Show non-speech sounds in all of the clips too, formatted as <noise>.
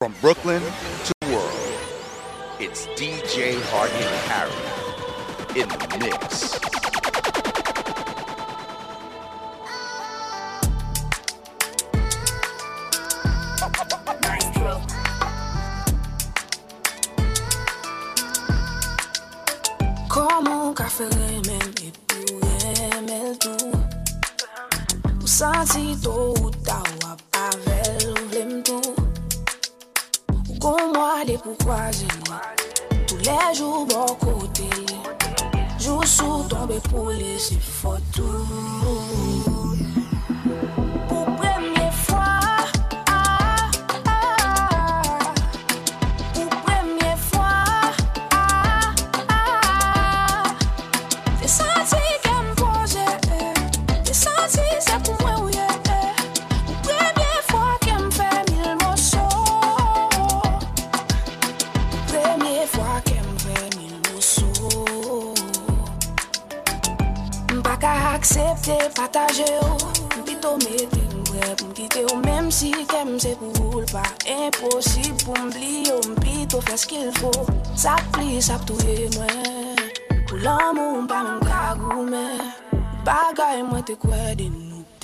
From Brooklyn to the world, it's DJ Hard Hit Harry in the mix.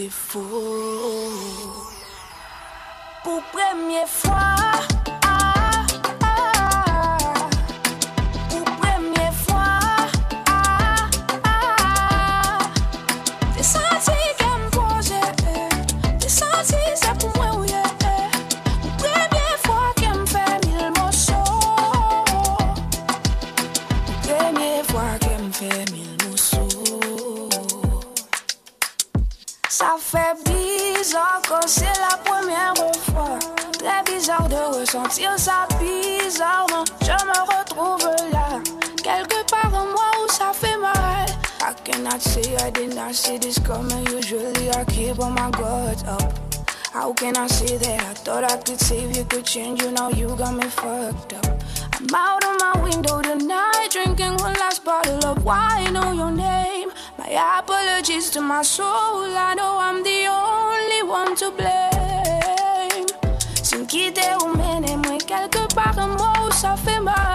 before. can I see that? I thought I could save you, could change, you know you got me fucked up. I'm out of my window tonight, drinking one last bottle of wine Know your name. My apologies to my soul, I know I'm the only one to blame. Sin quitter au même, moi quelque part un mot, ça fait mal.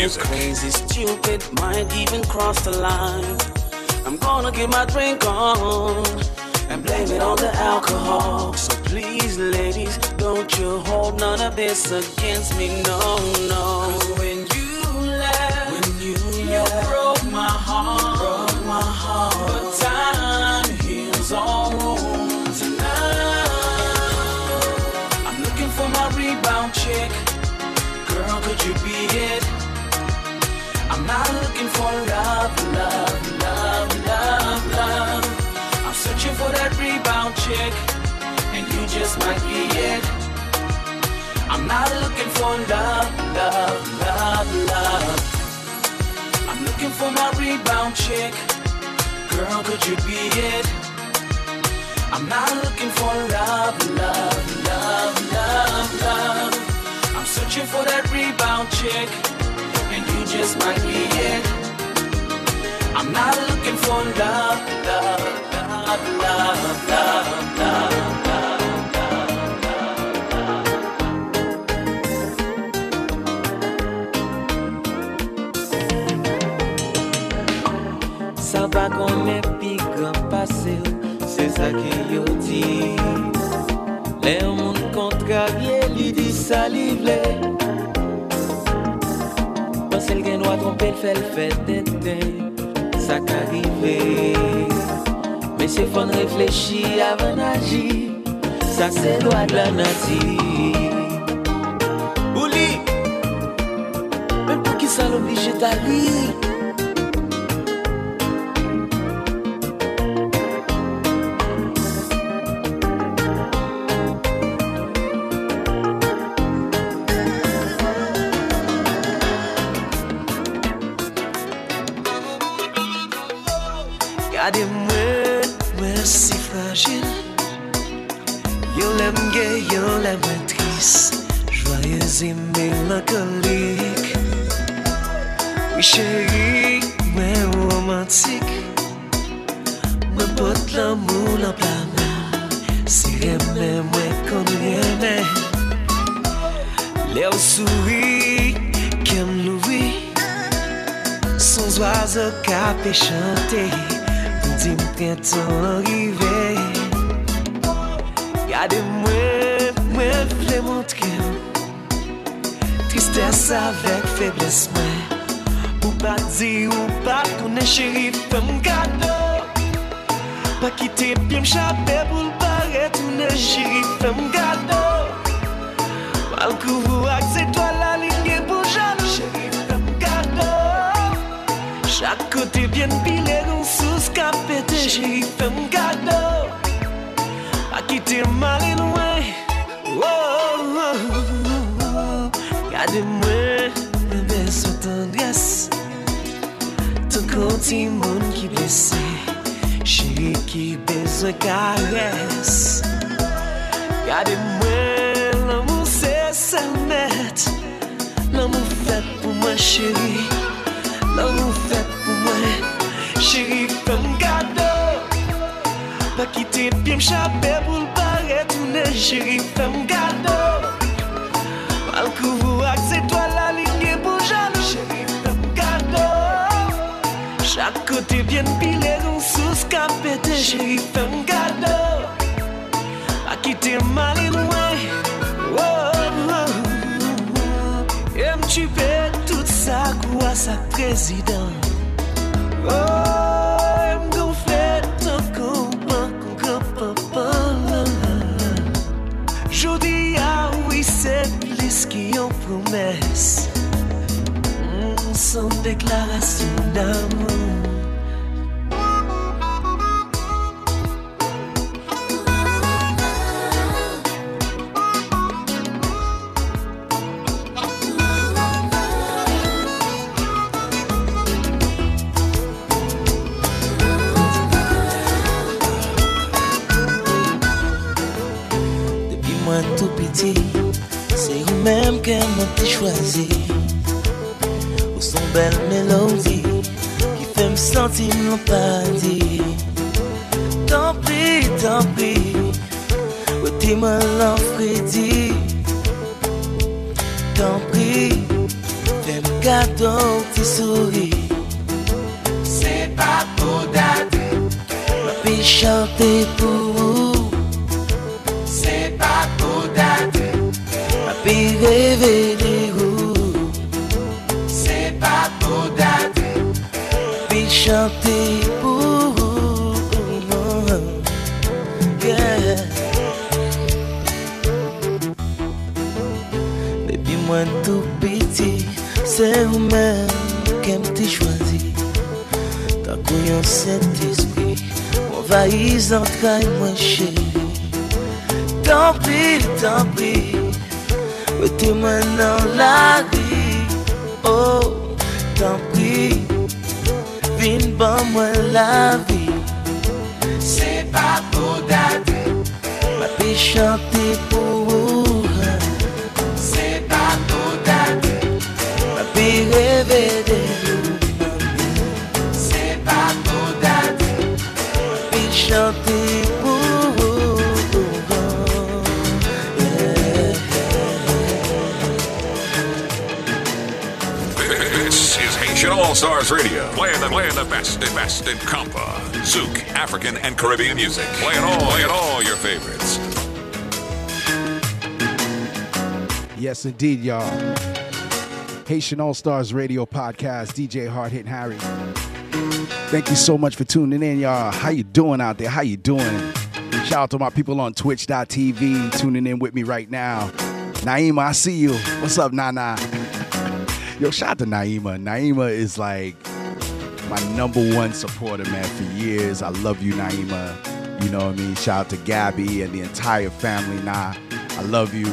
Music. Crazy, stupid, might even cross the line. I'm gonna get my drink on and blame it on the alcohol. So please, ladies, don't you hold none of this against me, no, no. Looking for love, love, love, love, love. I'm searching for that rebound chick, and you just might be it. I'm not looking for love, love, love, love. I'm looking for my rebound chick. Girl, could you be it? I'm not looking for love, love, love, love, love. I'm searching for that rebound chick, just might be it. I'm not looking for love, love, love, love, love, love, pa konen pi kan pase ou, se sa yo di pas trompé, fait le fait d'être ça qu'arrivé. Mais c'est fun réfléchir avant d'agir, ça c'est loi de la nature. Ouli, même pour qui ça l'oblige. Gade mwen, mwen si fragil. Yon lem gay, yon lem tris. Joyez e melankolik Mi chéri, mwen romantik Mwen pot l'amou la plamen Si reme mwen kon reme Le ou souri, kem louvi Son zwazo ka pe chante Dim printan rive. Gade mwen, mwen vle montre Tristesse avek febles mwen. Ou pa di ou pa konen cheri Fem gado. Pa kite pi mchape pou l'pare Tounen cheri fem gado. Malkou vou ak se to la linye pou jan Cheri fem gado. Chak kote vyen pile nou ka pete Chéri fè m gado A kite malen wè Gade mwen Bebe sou tendres Ton konti moun ki blese Chéri ki bezwe kares Gade mwen L'amou se salmet L'amou fèt pou mwen chéri L'amou fèt pou mwen chéri Pa kite pi m chape pou l pare Toune cheri fè m gado. Mal kouvou ak se to la linye pou janou Cheri fè m gado. Chak kote bien pile Roun sous kapete Cheri fè m gado. Pa kite m alin wè E m tupe tout sa kwa sa prezident. Oh déclaration d'amour. Depuis moi tout petit, c'est vous-même que m'a choisi. Bel melodi Ki fem santi mwen pa di Tant pri, tant pri Ou te mwen lan fredi Tant pri Fem gado ti souri Se pa pou date Ma pi chante pou Se pa pou date Ma pi rêve chanter pour vous. Yeah. Depuis moi tout petit, c'est vous-même qui m'avez choisi. Tant qu'on Saint-Esprit, mon valise en train moi chérie. Tant pis, tant pis, mettez-moi dans la vie. Oh, tant pis. Vin ban mwen la vi Se pa pou date Ma pi chante pou Stars Radio, playing the playing the best, the best in compa, zouk, African and Caribbean music. Playing all, playing all your favorites. Yes, indeed, y'all. Haitian All Stars Radio Podcast, DJ Hard Hit Harry. Thank you so much for tuning in, y'all. How you doing out there? How you doing? Shout out to my people on Twitch.tv tuning in with me right now. Naima, I see you. What's up, Nana? Yo, shout out to Naima. Naima is like my number one supporter, man, for years. I love you, Naima. You know what I mean? Shout out to Gabby and the entire family. Nah, I love you.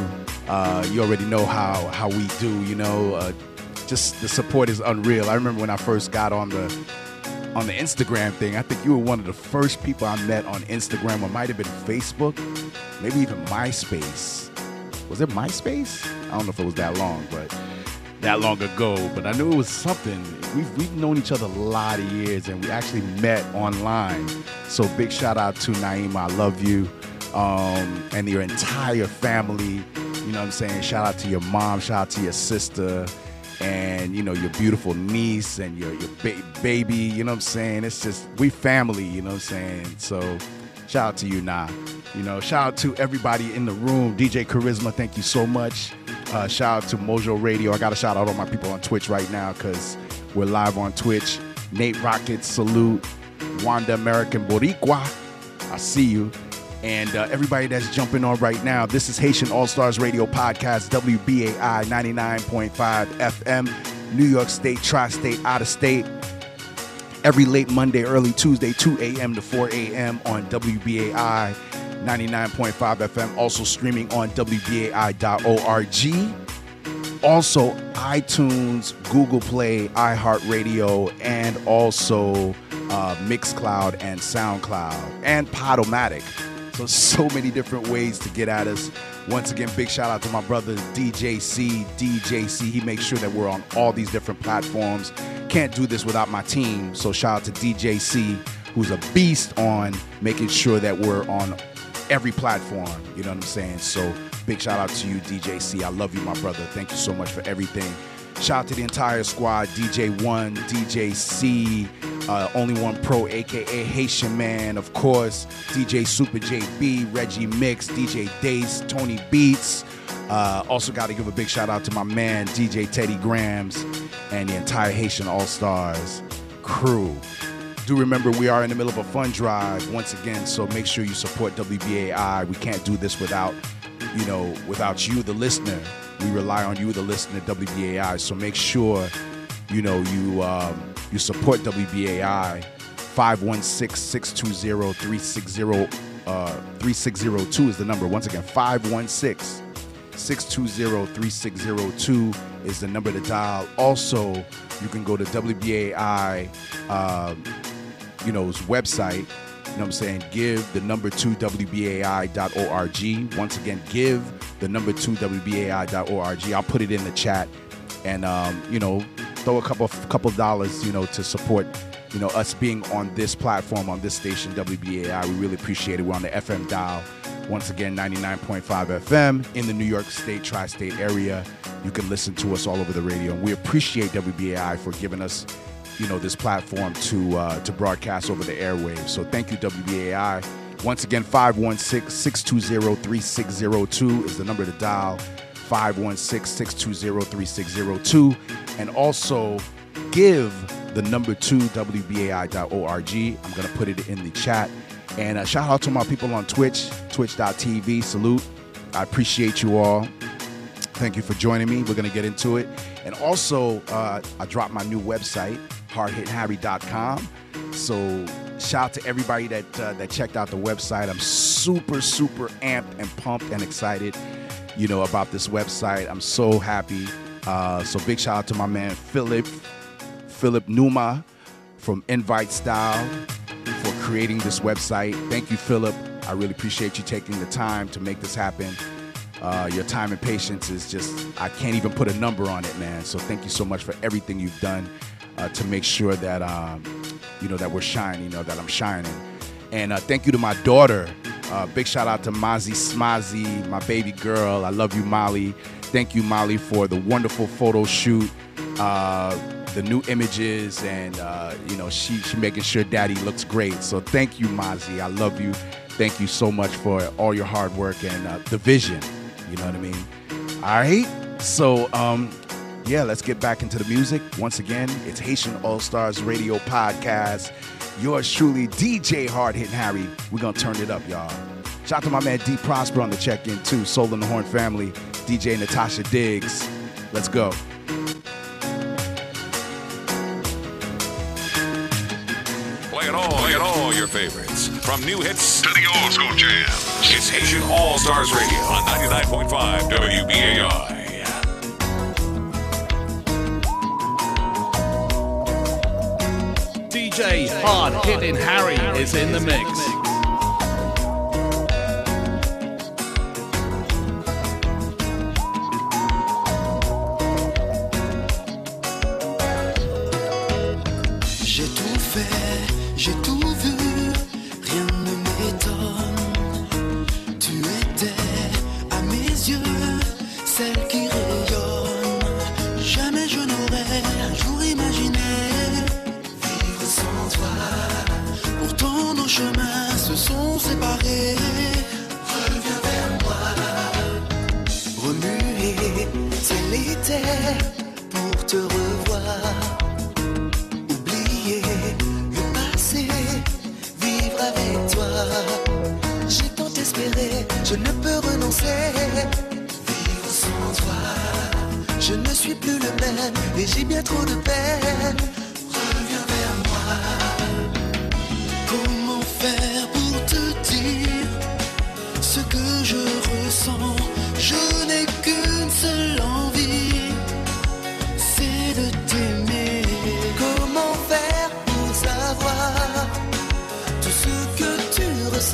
Uh, you already know how how we do. You know, uh, just the support is unreal. I remember when I first got on the on the Instagram thing. I think you were one of the first people I met on Instagram, or might have been Facebook, maybe even MySpace. Was it MySpace? I don't know if it was that long, but that long ago. But I knew it was something. We've we've known each other a lot of years, and we actually met online. So big shout out to Naima. I love you, um, and your entire family. You know what I'm saying? Shout out to your mom. Shout out to your sister and you know your beautiful niece and your your ba- baby. You know what I'm saying? It's just we family. You know what I'm saying? So shout out to you, Nah. You know, shout out to everybody in the room. DJ Charisma, thank you so much. Uh, shout out to Mojo Radio. I got to shout out all my people on Twitch right now because we're live on Twitch. Nate Rocket, salute. Wanda American Boricua, I see you. And uh, everybody that's jumping on right now, this is Haitian All Stars Radio Podcast, WBAI 99.5 FM, New York State, Tri State, out of state. Every late Monday, early Tuesday, 2 a.m. to 4 a.m. on WBAI 99.5 FM. Also streaming on WBAI.org. Also, iTunes, Google Play, iHeartRadio, and also uh, Mixcloud and SoundCloud and Podomatic. So, so many different ways to get at us. Once again, big shout out to my brother DJC. DJC, he makes sure that we're on all these different platforms. Can't do this without my team. So, shout out to DJC, who's a beast on making sure that we're on every platform. You know what I'm saying? So, big shout out to you, DJC. I love you, my brother. Thank you so much for everything. Shout out to the entire squad DJ One, DJ C, uh, Only One Pro, aka Haitian Man, of course, DJ Super JB, Reggie Mix, DJ Dace, Tony Beats. Uh, also, got to give a big shout out to my man DJ Teddy Grams and the entire Haitian All Stars crew. Do remember we are in the middle of a fund drive once again, so make sure you support WBAI. We can't do this without, you know, without you, the listener. We rely on you, the listener, WBAI. So make sure, you know, you um, you support WBAI. 516-620-360 uh, 3602 is the number. Once again, 516 620-3602 is the number to dial. Also, you can go to WBAI, um, you know, website. You know what I'm saying? Give the number to WBAI.org. Once again, give the number two WBAI.org. I'll put it in the chat, and um, you know, throw a couple couple dollars, you know, to support you know us being on this platform on this station WBAI. We really appreciate it. We're on the FM dial. Once again, 99.5 FM in the New York State tri-state area. You can listen to us all over the radio, and we appreciate WBAI for giving us, you know, this platform to uh, to broadcast over the airwaves. So thank you, WBAI. Once again, 516-620-3602 is the number to dial. 516-620-3602. And also give the number to WBAI.org. I'm going to put it in the chat. And uh, shout out to my people on Twitch, twitch.tv. Salute. I appreciate you all. Thank you for joining me. We're going to get into it. And also, uh, I dropped my new website, hardhitharry.com. So shout out to everybody that uh, that checked out the website. I'm super, super amped and pumped and excited, you know, about this website. I'm so happy. Uh, so big shout out to my man Philip, Philip Numa from Invite Style for creating this website. Thank you, Philip. I really appreciate you taking the time to make this happen. Uh, your time and patience is just, I can't even put a number on it, man. So thank you so much for everything you've done uh, to make sure that, um, you know, that we're shining, you know, that I'm shining. And uh, thank you to my daughter. Uh, big shout out to Mozzie Smazzy, my baby girl. I love you, Molly. Thank you, Molly, for the wonderful photo shoot, uh, the new images, and uh, you know she she making sure Daddy looks great. So thank you, Mozzie. I love you. Thank you so much for all your hard work and uh, the vision. You know what I mean? All right. So um, yeah, let's get back into the music. Once again, it's Haitian All Stars Radio Podcast. Yours truly, DJ Hard Hitting Harry. We're gonna turn it up, y'all. Shout out to my man D Prosper on the check-in too. Soul in the Horn family, DJ Natasha Diggs. Let's go. Play it all, play it all your favorites. From new hits to the old school jam. It's Haitian All Stars Radio on 99.5 WBAI. DJ Hard Hitting Harry is in the mix.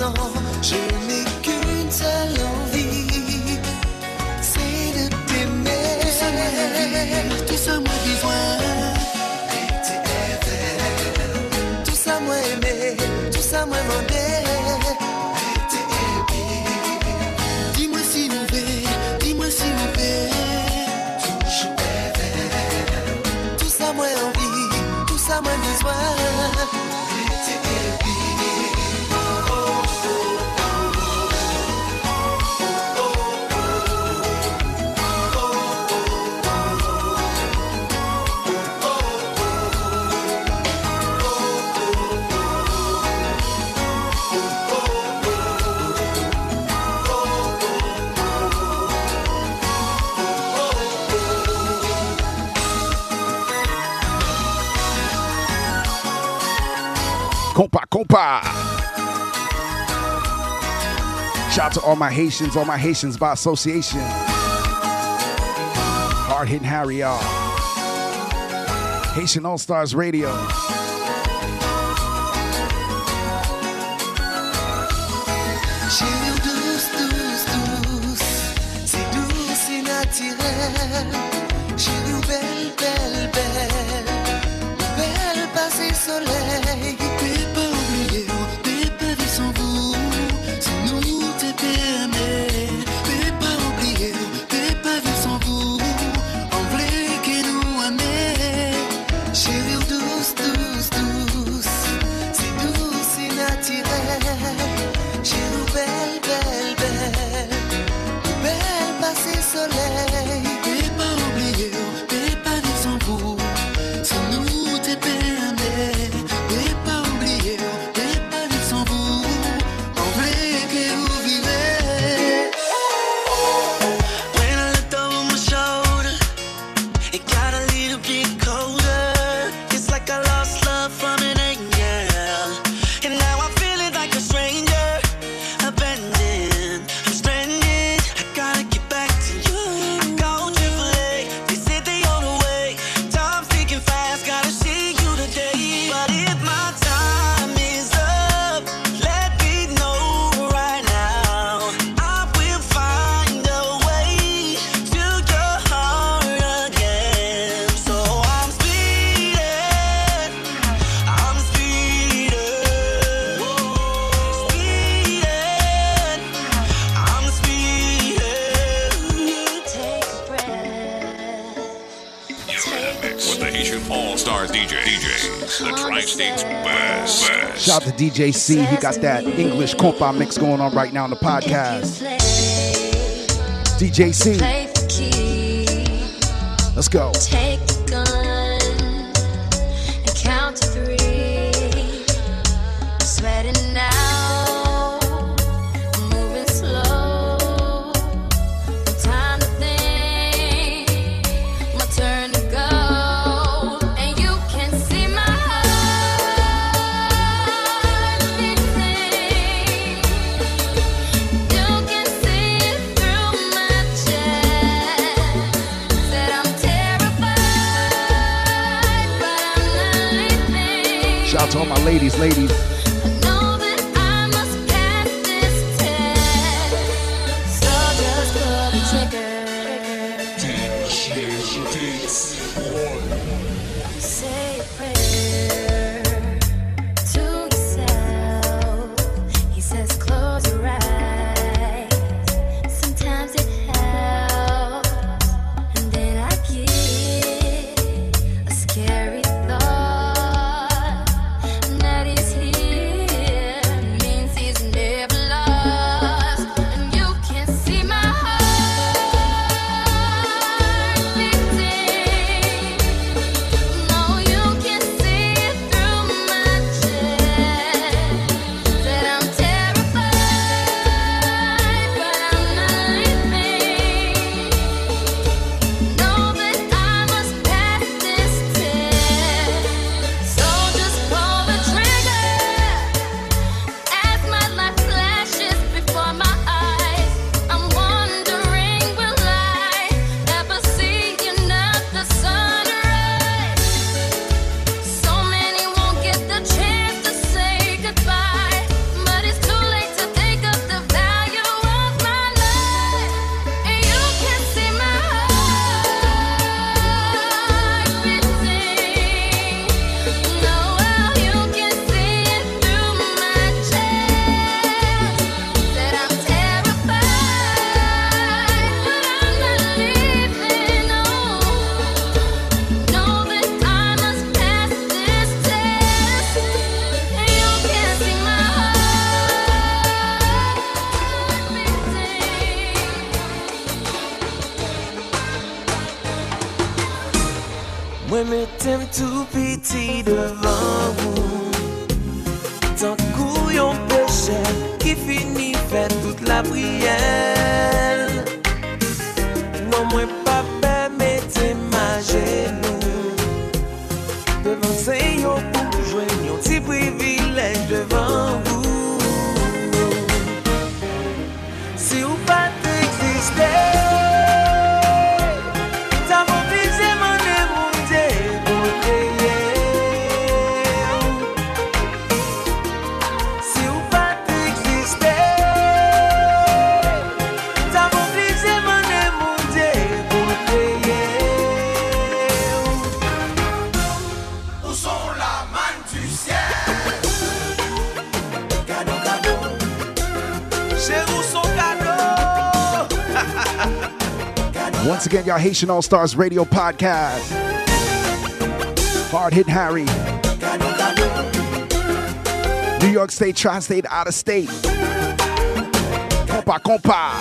Ressens Je n'ai qu'une seule envie, Compa. Shout out to all my Haitians, all my Haitians by association. Hard hitting Harry, y'all. Haitian All Stars Radio. DJC, He got that English compa mix going on right now in the podcast. DJC, Let's go. Shout out to all my ladies, ladies. Haitian All Stars Radio Podcast. Hard Hit Harry. New York State, Tri State, out of state. Compa, compa.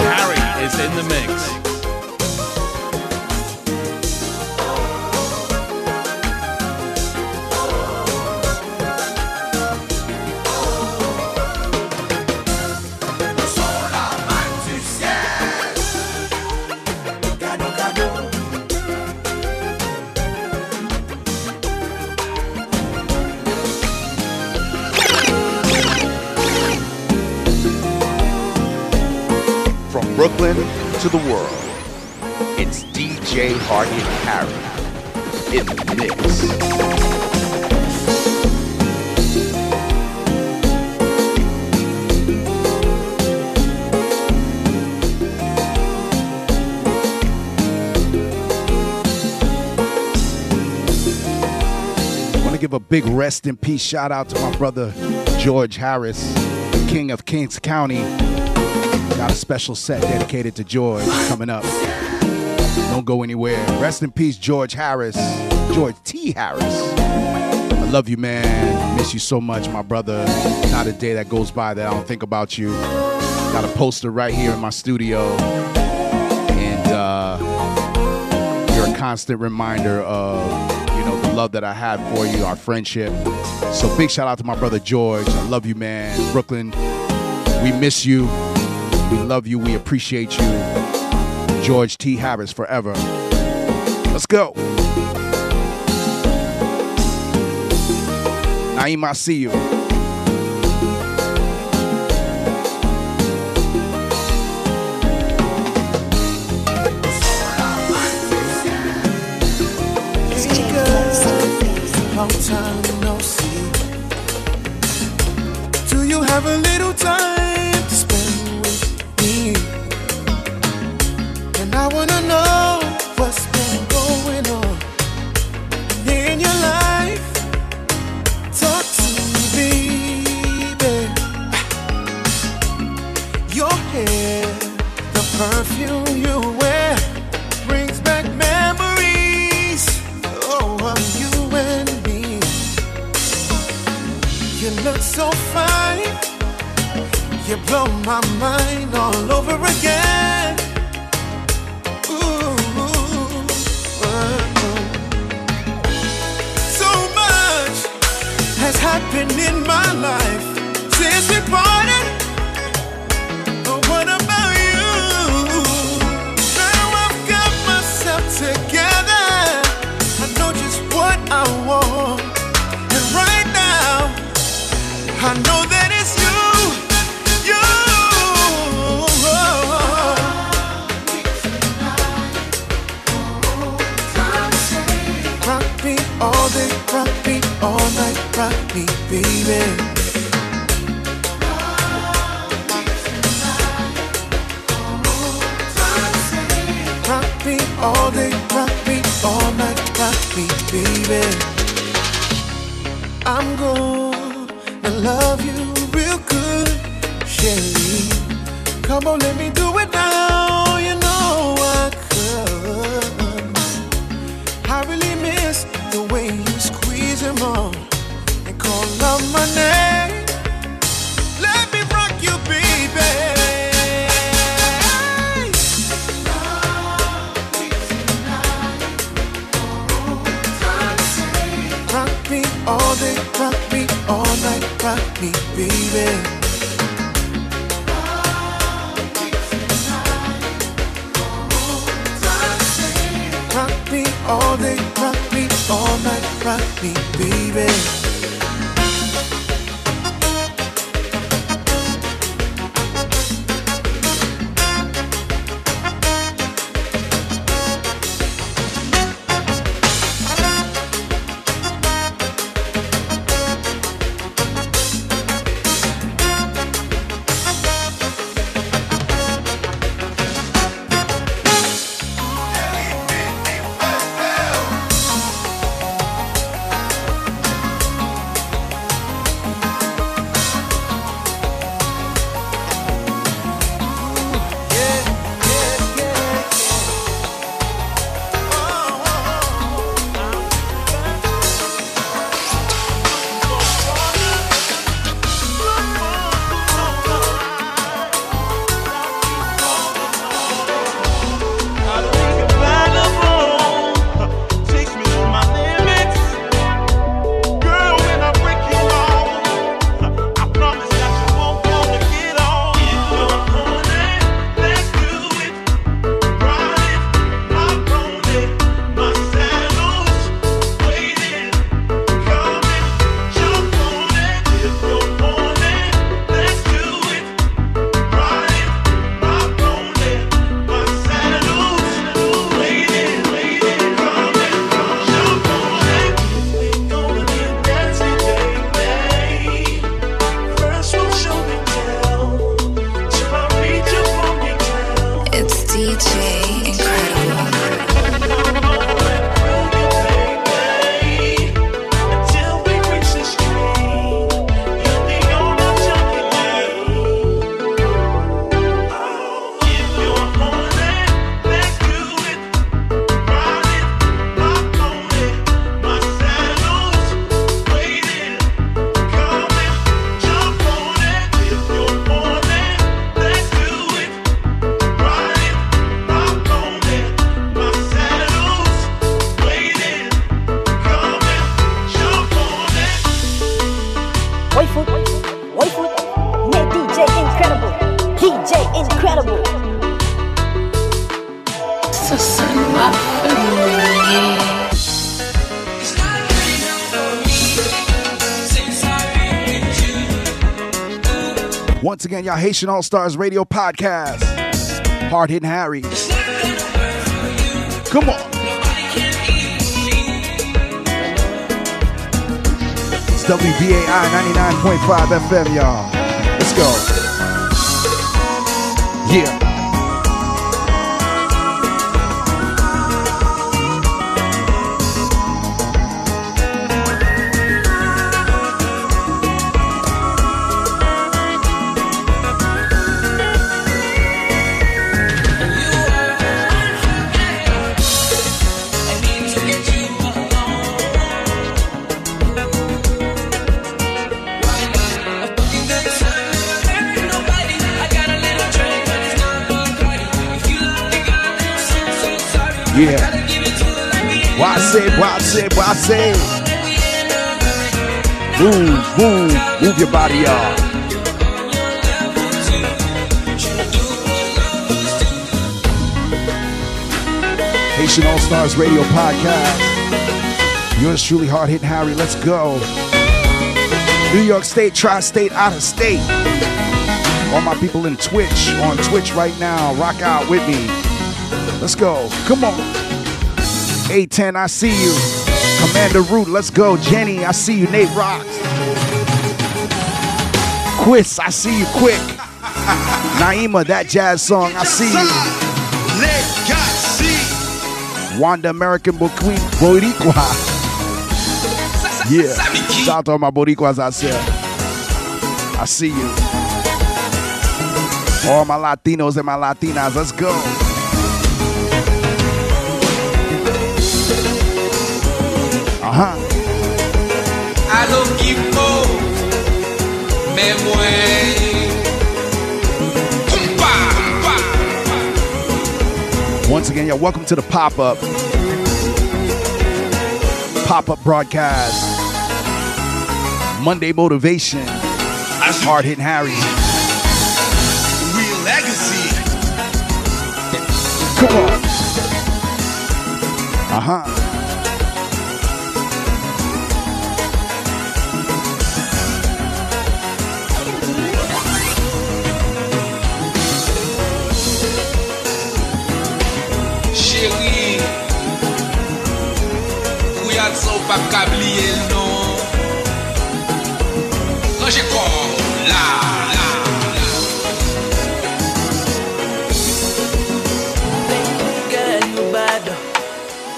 Harry is in the mix. Brooklyn to the world, it's DJ Hard Hit Harry in the mix. give a big rest in peace shout out to my brother George Harris, king of Kings County. Got a special set dedicated to George coming up. Don't go anywhere. Rest in peace, George Harris, George T. Harris. I love you, man. Miss you so much, my brother. Not a day that goes by that I don't think about you. Got a poster right here in my studio, and uh, you're a constant reminder of you know the love that I had for you, our friendship. So big shout out to my brother George. I love you, man. Brooklyn, we miss you. We love you. We appreciate you. George T. Harris forever. Let's go. Naima, I see you. Long time no see. Do you have a little time You blow my mind all over again. Ooh, uh, so much has happened in my life rock me all night, rock me, baby. Rock me all day, rock me all night, rock me, baby. I'm gonna love you real good, Sherry. Come on, let me do it now. Baby. All day, rock me all night, rock me, baby. Again, y'all Haitian All Stars Radio Podcast. Hard hitting Harry. Come on. It's WBAI 99.5 FM, y'all. Let's go. Yeah. Say, why say? Move, move, move your body, y'all. Haitian All Stars Radio Podcast. Yours truly, hard hitting Harry. Let's go. New York State, tri state, out of state. All my people in Twitch, on Twitch right now, rock out with me. Let's go. Come on. A10, I see you. Commander Root, let's go. Jenny, I see you. Nate Rocks. Quiz, I see you quick. <laughs> Naima, that jazz song, I see you. Wanda American Queen Boricua. Yeah. Shout out to all my Boricuas out there. I see you. All my Latinos and my Latinas, let's go. Ajá. A lo equipo me mueve. Once again, y'all, welcome to the pop up. Pop up broadcast. Monday motivation. Hard hitting Harry. Real legacy. Come on. Uh huh. Pa kabliye l non Ranger kor, la, la, la Girl, you bad.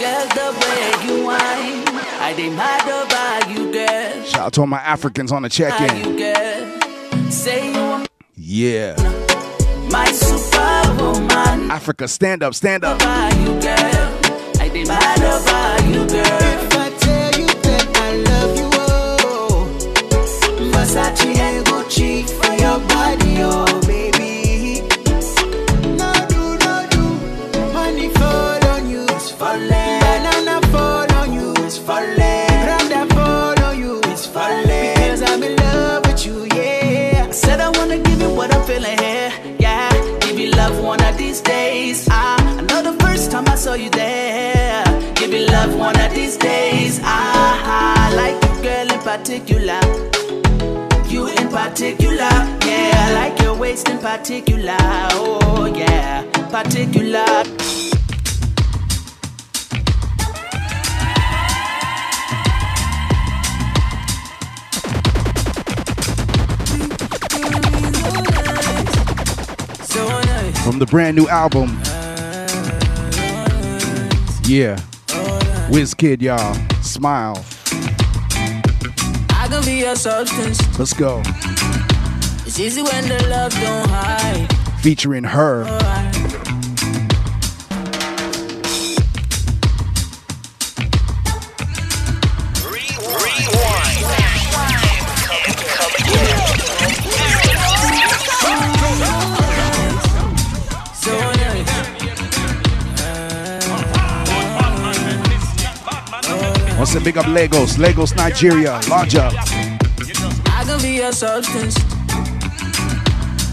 Girl, the way you whine. I dey mad over you, girl. Shout out to all my Africans on the check How in. you, girl. Say you are Yeah. my superwoman. Africa, stand up, stand up. You, girl. I dey mad over you, girl. Particular. You in particular, yeah. I like your waist in particular. Oh, yeah, particular. From the brand new album. Yeah. Wizkid, y'all. Smile. I can be your substance. Let's go. It's easy when the love don't hide. Featuring her. Oh, Once again, big up Lagos. Lagos, Nigeria. Large up. I can be your substance.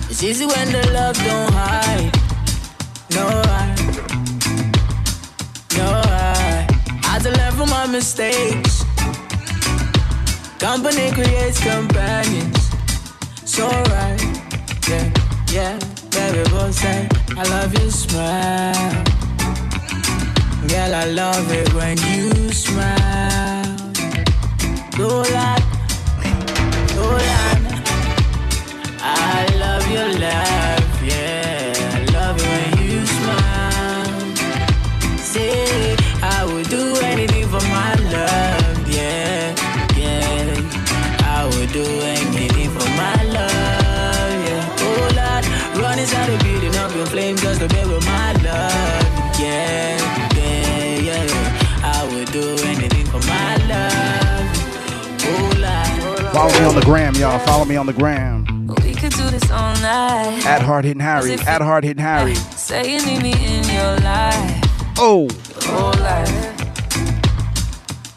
It's easy when the love don't hide. No, I, no, I. I learn from my mistakes. Company creates companions. So right, yeah, yeah. Baby, both say I love your smile. Girl, I love it when you smile. Lola, Lola, I love your laugh, Follow me on the gram, y'all. Follow me on the gram. We could do this all night. At Hard Hitting Harry. At Hard Hitting Harry. Say you need me in your life. Oh. life.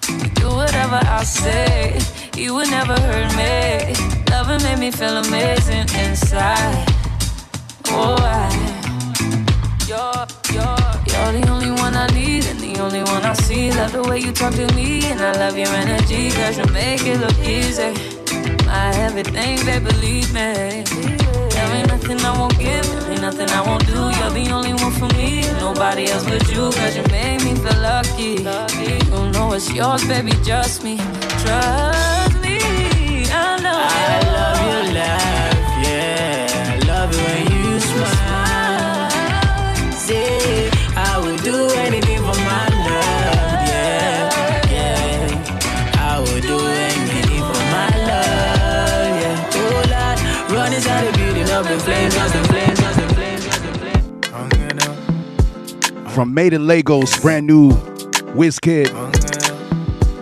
You do whatever I say, you would never hurt me. Loving made me feel amazing inside. Oh, I, you're, you're, you're the only one I need and the only one I see. Love the way you talk to me, and I love your energy, cause you make it look easy. My everything, babe, believe me. There ain't nothing I won't give, ain't nothing I won't do. You're the only one for me, nobody else but you. Cause you made me feel lucky. You know it's yours, baby, just me. Trust me, I know. I love your laugh, yeah. I love it when you smile. Say, I would do anything up in flames, just in flames, just in flames. From Made in Lagos, brand new Wizkid,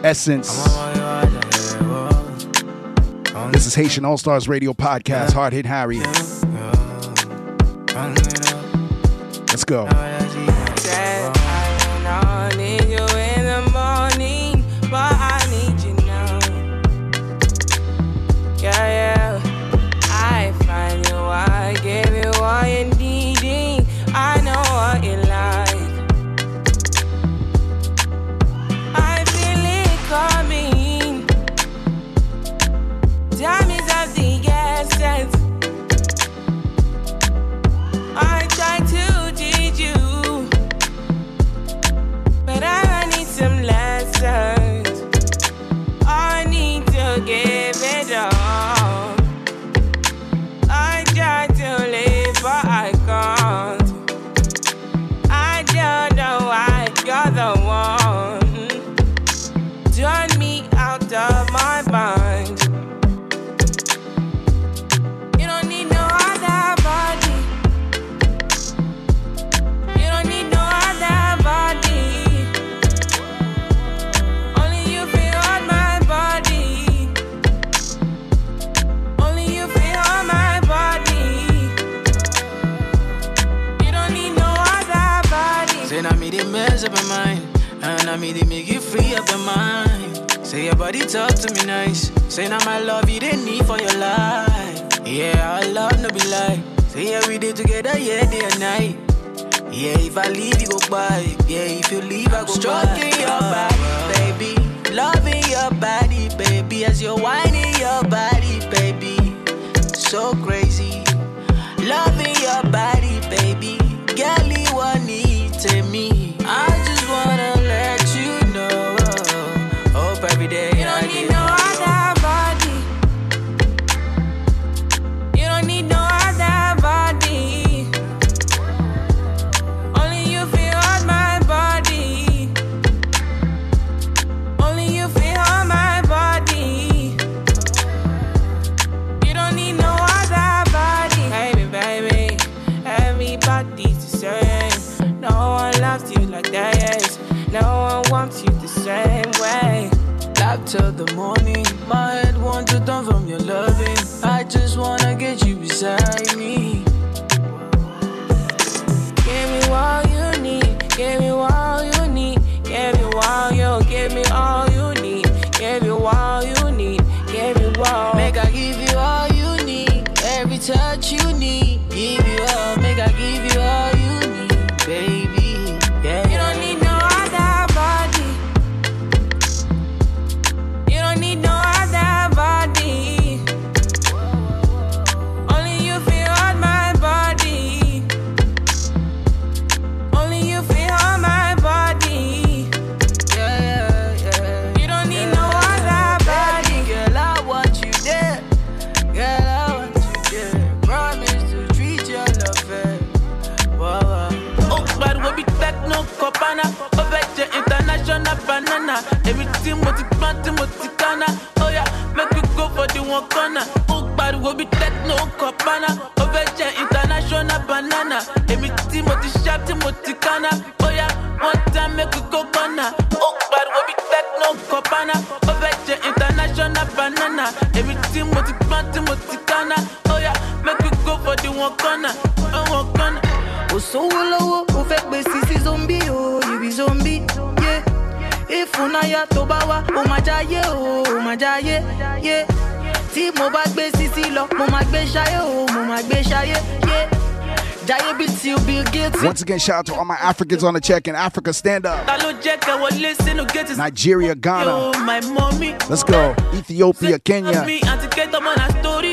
Essence. This is Haitian All Stars Radio Podcast, Hard Hit Harry. Let's go. Now me they make you free up your mind. Say your body talk to me nice. Say now my love you they need for your life. Yeah, our love no be lie. Say yeah we did together, yeah day and night. Yeah, if I leave you go by. Yeah, if you leave I go Stroking your body, baby. Loving your body, baby. As you're whining your body, baby. So crazy. Loving your body, fẹ́ jẹ international banana. Èmi tí mo ti ṣá tí mo ti kánná bóyá wọ́n dá mẹ́kì kó kọ́nà ó pariwo bí techno kọ̀pánà fẹ́ international banana. Èmi tí mo ti gbọ́n tí mo ti kánná bóyá mẹ́kì kó fọdí wọn kọ́nà wọn kọ́nà. kò sówó lọ́wọ́ ó fẹ́ pè sí sí zombi o ibi zombi yé ìfúnnáyà tó bá wá ó máa jáyé o ó máa jáyé yé tí mo bá gbé sísí lọ mo máa gbé ṣayé o mo máa gbé ṣayé yé jáyé bí tí o bill gates. Once again, shout out to all my Africans on the check in Africa. Stand up. ta ló jẹ́ kẹ́ wọlé sínú gate Nigeria, Ghana. Yo, my mommy. Let's go. Ethiopia, Kenya, Me àti Kate ọmọ na story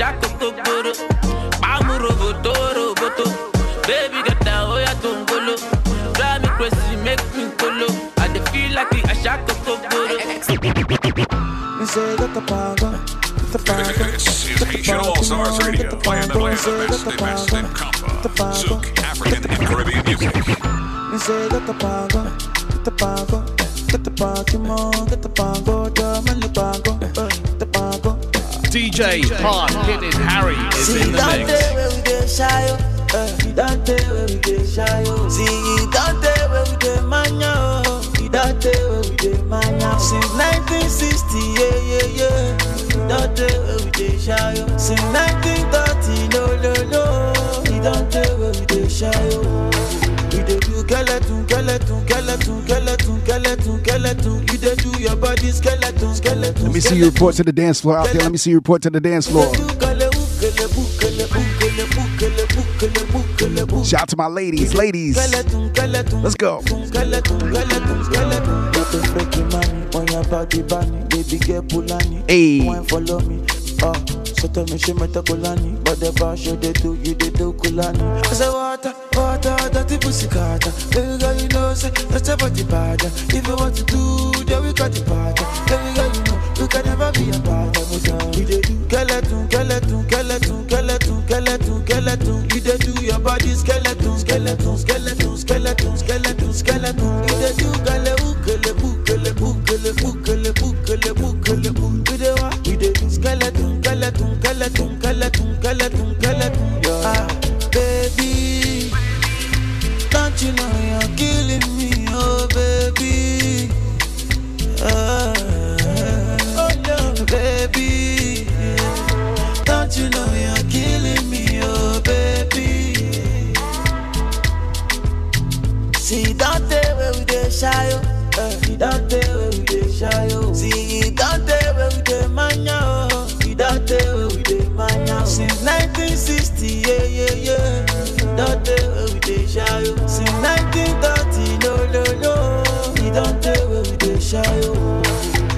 like àṣà kòkó gbòòrò. Pàmò roboto roboto, baby get down oya tó ń golo. Drive me crazy make me kolo, I dey feel like àṣà kòkó gbòòrò. Me say get the pago, get the pago, This is Haitian All Stars Radio, playing the playing the best, the best in compa, Zouk, African and Caribbean music. Me say get the pago, get the pago, get the Pokemon, get the pago, diamond the pago, uh, the pago. DJ Hard Hitting Harry is See in the mix. see that day where we get shy, oh. See that day where we get mania, oh. That day where we get mania. Since 1960, yeah, yeah, yeah. That day where we get shy, oh. Since 1930, no, no, no. That day where we get shy, oh. We do do body skeleton, skeleton. Let me see you report to the dance floor out there. Let me see you report to the dance floor. Shout out to my ladies, ladies. Let's go. Hey. Wine follow me. So tell me she met a kulani, but the bar show they do, you they do kulani. I say water, water, dirty pussy carter. Baby girl, you know say that's a body bad. If you want to do, then we got the part. Baby girl, you know you can never be a part of uh. You they do skeleton, skeleton, skeleton, skeleton, skeleton, skeleton. You they do your body skeleton, skeleton, skeleton, skeleton, skeleton, skeleton. You they do dey shy, oh. Since 1930, no, no, no. See that day where we dey shy, oh.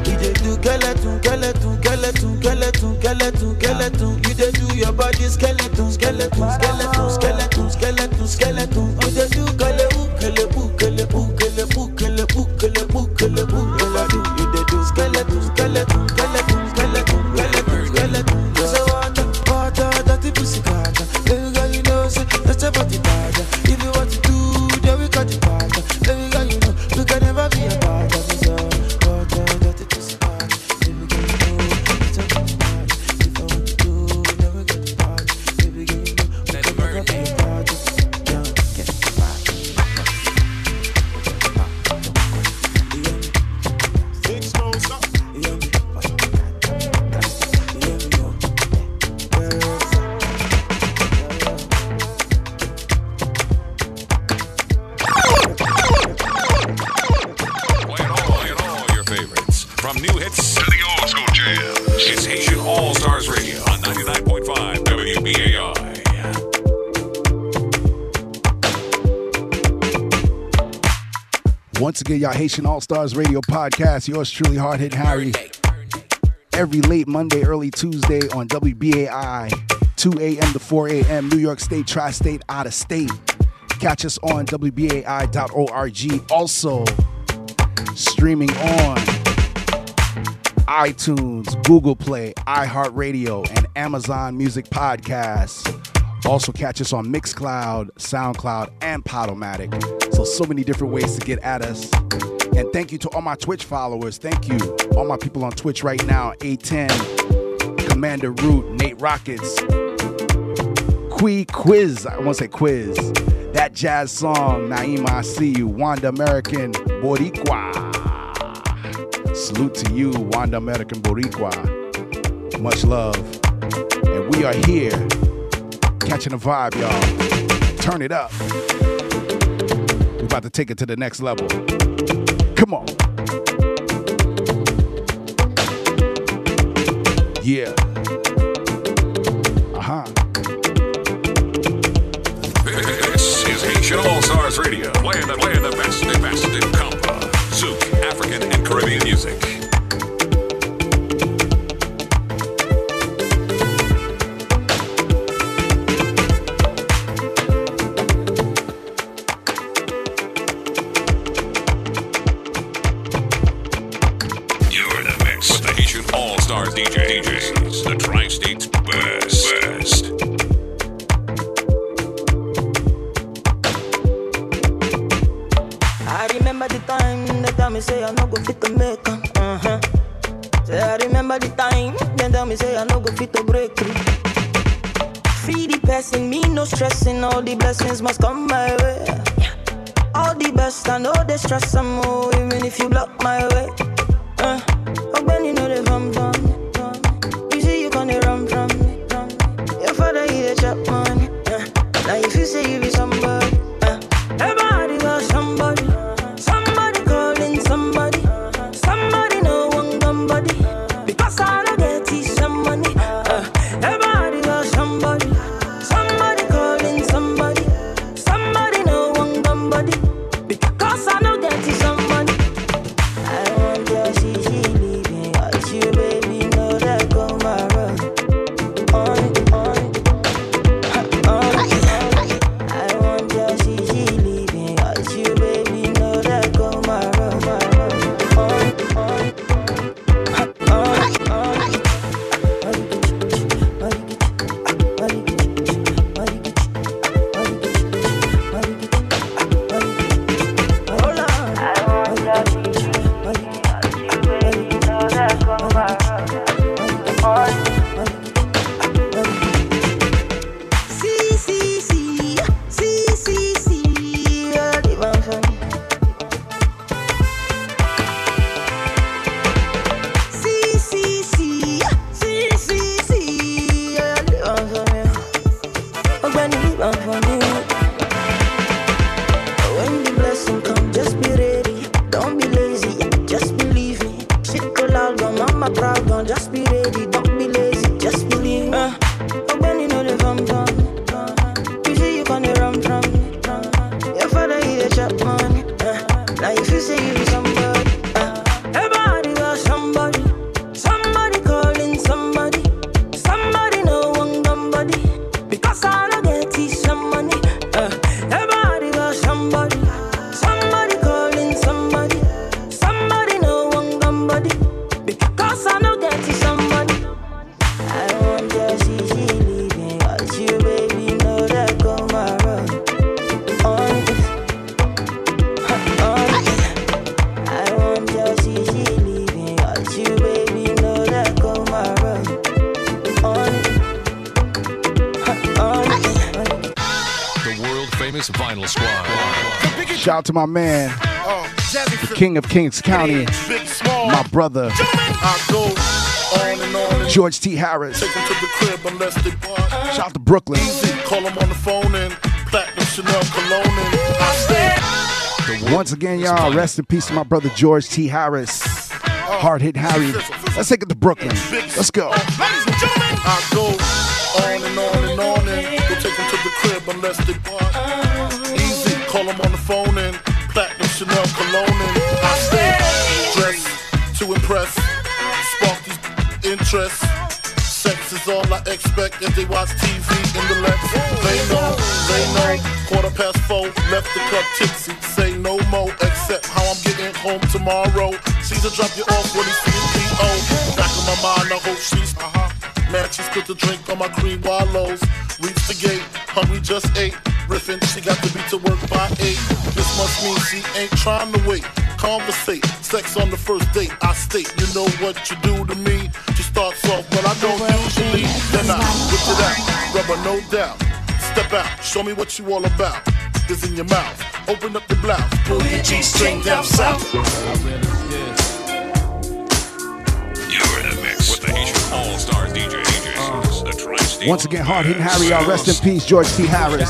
We dey do skeleton, skeleton, skeleton, skeleton, skeleton, skeleton. Y'all Haitian All Stars Radio Podcast. Yours truly, Hard Hit Harry. Every late Monday, early Tuesday on WBAI, 2 a.m. to 4 a.m. New York State, Tri State, out of state. Catch us on WBAI.org. Also, streaming on iTunes, Google Play, iHeartRadio, and Amazon Music Podcasts. Also catch us on Mixcloud, SoundCloud, and Podomatic. So so many different ways to get at us. And thank you to all my Twitch followers. Thank you. All my people on Twitch right now. A10, Commander Root, Nate Rockets, Quee Quiz. I want to say Quiz. That jazz song, Naima, I see you. Wanda American Boricua. Salute to you, Wanda American Boricua. Much love. And we are here catching the vibe, y'all. Turn it up. About to take it to the next level. Come on. Yeah. Uh huh. This is Haitian All Stars Radio, playing the, playing the best, the best in compa, Zouk, African, and Caribbean music. Out to my man, the King of Kings County, my brother, George T. Harris. Take 'em to the crib unless they part. Shout out to Brooklyn. Easy, call 'em on the phone and platinum Chanel cologne and I stay. Once again, y'all, rest in peace to my brother George T. Harris. Oh. Hard hit Harry. Let's take it to Brooklyn. Let's go. I go on and on and on and go take 'em to the crib unless they part. Call 'em on the phone and platinum Chanel cologne and I stay dressed to impress, spark these interest. Sex is all I expect as they watch TV in the Lex. They know, they know. Quarter past four, left the club tipsy. Say no more, except how I'm getting home tomorrow. Caesar drop you off when he sees P.O. Back in my mind, I hope she's, uh-huh. Man, she spit the drink on my cream wallows. Reach the gate, hungry just ate. She got to be to work by eight. This must mean she ain't trying to wait. Conversate, sex on the first date. I state, you know what you do to me. She starts off, but I don't usually. Then I whip it out, rubber no doubt. Step out, show me what you all about. Is in your mouth. Open up the blouse, pull your G-string down south. You're in a mix with the Haitian All Stars DJ. Once again, hard hitting Harry, y'all. Rest in peace, George T. Harris.